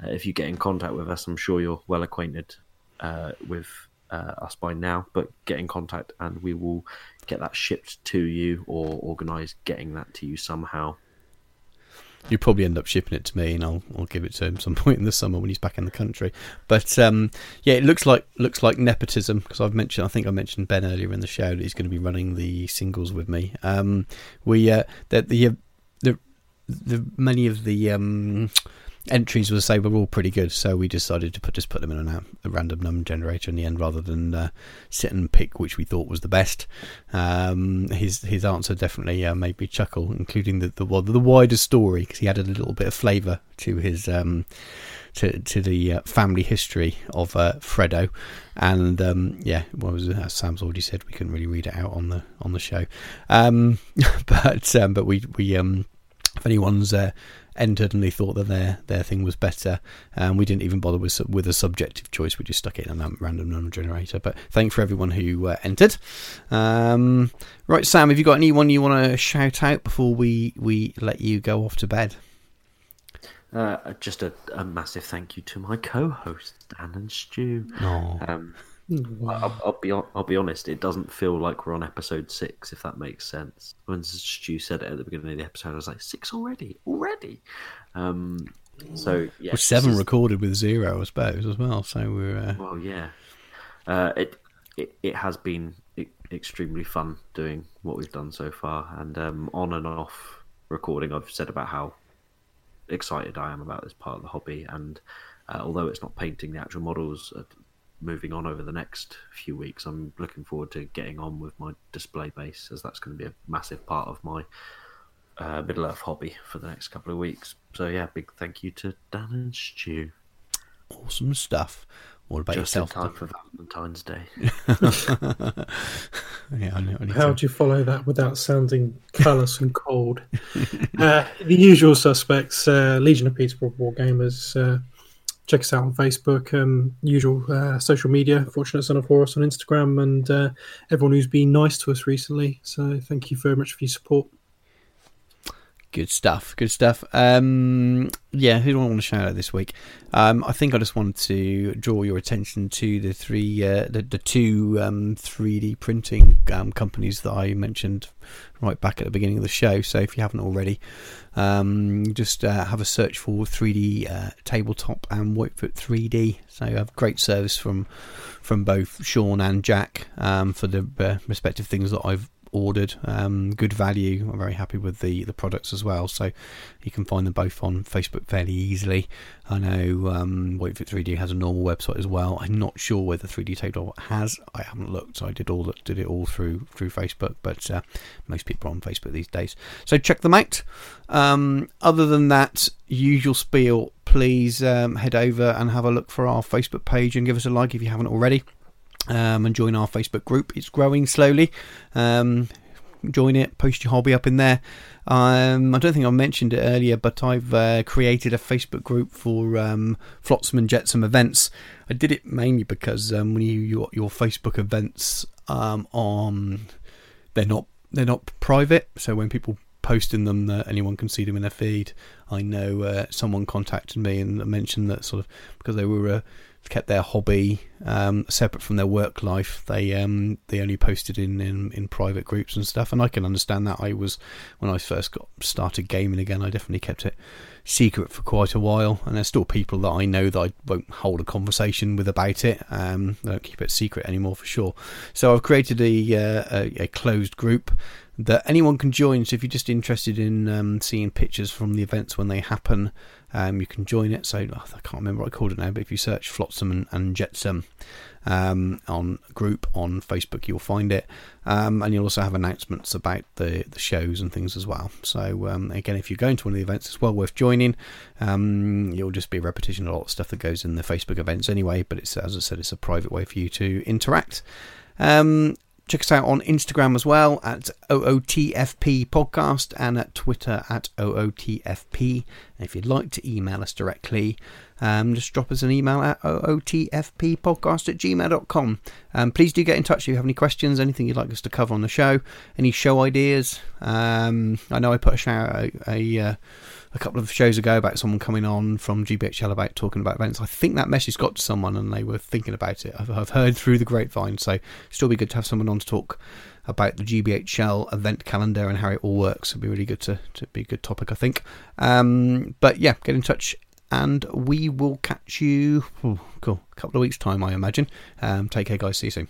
uh, if you get in contact with us, I'm sure you're well acquainted uh, with uh, us by now. But get in contact, and we will get that shipped to you or organise getting that to you somehow. You probably end up shipping it to me, and I'll I'll give it to him some *laughs* point in the summer when he's back in the country. But um, yeah, it looks like looks like nepotism because I've mentioned I think I mentioned Ben earlier in the show that he's going to be running the singles with me. Um, we uh, the the the, the many of the um, entries were say were all pretty good, so we decided to put just put them in a, a random number generator in the end rather than uh, sit and pick which we thought was the best. Um, his his answer definitely uh, made me chuckle, including the the, the wider story because he added a little bit of flavour to his. Um, to, to the uh, family history of uh, Fredo, and um, yeah, what was as Sam's already said, we couldn't really read it out on the on the show, um, *laughs* but um, but we we um, if anyone's uh, entered and they thought that their their thing was better. And um, we didn't even bother with with a subjective choice. We just stuck it in a random number generator. But thank for everyone who uh, entered. Um, right, Sam, have you got anyone you want to shout out before we we let you go off to bed? Uh, just a, a, massive thank you to my co-hosts Dan and Stu. Um, I'll, I'll, be I'll be honest. It doesn't feel like we're on episode six, if that makes sense. When Stu said it at the beginning of the episode, I was like, six already, already. Um, so yeah, Which seven is... recorded with zero, I suppose, as well. So we're uh... well, yeah. Uh, it, it it has been extremely fun doing what we've done so far, and um, on and off recording, I've said about how excited I am about this part of the hobby, and uh, although it's not painting the actual models moving on over the next few weeks, I'm looking forward to getting on with my display base, as that's going to be a massive part of my uh, Middle Earth hobby for the next couple of weeks. So yeah, big thank you to Dan and Stu. Awesome stuff. What about Just yourself? in time for Valentine's Day. *laughs* *laughs* Yeah, I know. I How to- do you follow that without sounding callous and cold? Uh, the usual suspects, uh, Legion of Peterborough War Gamers. Uh, check us out on Facebook, um, usual uh, social media, Fortunate Son of Horus on Instagram, and uh, everyone who's been nice to us recently. So thank you very much for your support. Good stuff. Good stuff. Um, yeah, who do I want to shout out this week? Um, I think I just wanted to draw your attention to the three, uh, the, the two um, 3D printing um, companies that I mentioned right back at the beginning of the show. So if you haven't already, um, just uh, have a search for 3D uh, tabletop and Whitefoot 3D. So I have great service from from both Sean and Jack um, for the uh, respective things that I've ordered. Um, good value. I'm very happy with the the products as well. So you can find them both on Facebook fairly easily. I know um, Whitefoot 3D has a normal website as well. I'm not sure whether 3D Tabletop has. I haven't looked. I did all that, did it all through through Facebook, but uh, most people are on Facebook these days. So check them out. Um, other than that, usual spiel. Please um, head over and have a look for our Facebook page and give us a like if you haven't already um, and join our Facebook group. It's growing slowly. Um, join it, post your hobby up in there. Um, I don't think I mentioned it earlier, but I've uh, created a Facebook group for um, Flotsam and Jetsam events. I did it mainly because um, when you your, your Facebook events um, on, they're not they're not private. So when people post in them, uh, anyone can see them in their feed. I know uh, someone contacted me and mentioned that sort of because they were. Uh, kept their hobby um, separate from their work life. They um, they only posted in, in, in private groups and stuff, and I can understand that. I was when I first got started gaming again, I definitely kept it secret for quite a while, and there's still people that I know that I won't hold a conversation with about it. Um, I don't keep it secret anymore for sure. So I've created a uh, a, a closed group that anyone can join. So if you're just interested in um, seeing pictures from the events when they happen, um, you can join it. So oh, I can't remember what I called it now, but if you search Flotsam and, and Jetsam um, on group on Facebook, you'll find it, um, and you'll also have announcements about the the shows and things as well. So um, again, if you're going to one of the events, it's well worth joining. Um, you'll just be a repetition of a lot of stuff that goes in the Facebook events anyway. But it's as I said, it's a private way for you to interact. Um, check us out on Instagram as well at OOTFP Podcast and at Twitter at OOTFP. And if you'd like to email us directly, um, just drop us an email at OOTFPpodcast at gmail.com. Um, please do get in touch if you have any questions, anything you'd like us to cover on the show, any show ideas. Um, I know I put a, show, a, a, uh, a couple of shows ago about someone coming on from GBHL about talking about events. I think that message got to someone and they were thinking about it. I've, I've heard through the grapevine, so still be good to have someone on to talk about the GBHL event calendar and how it all works. It'd be really good to, to be a good topic, I think. Um, but yeah, get in touch and we will catch you. Oh, cool, a couple of weeks' time, I imagine. Um, take care, guys. See you soon.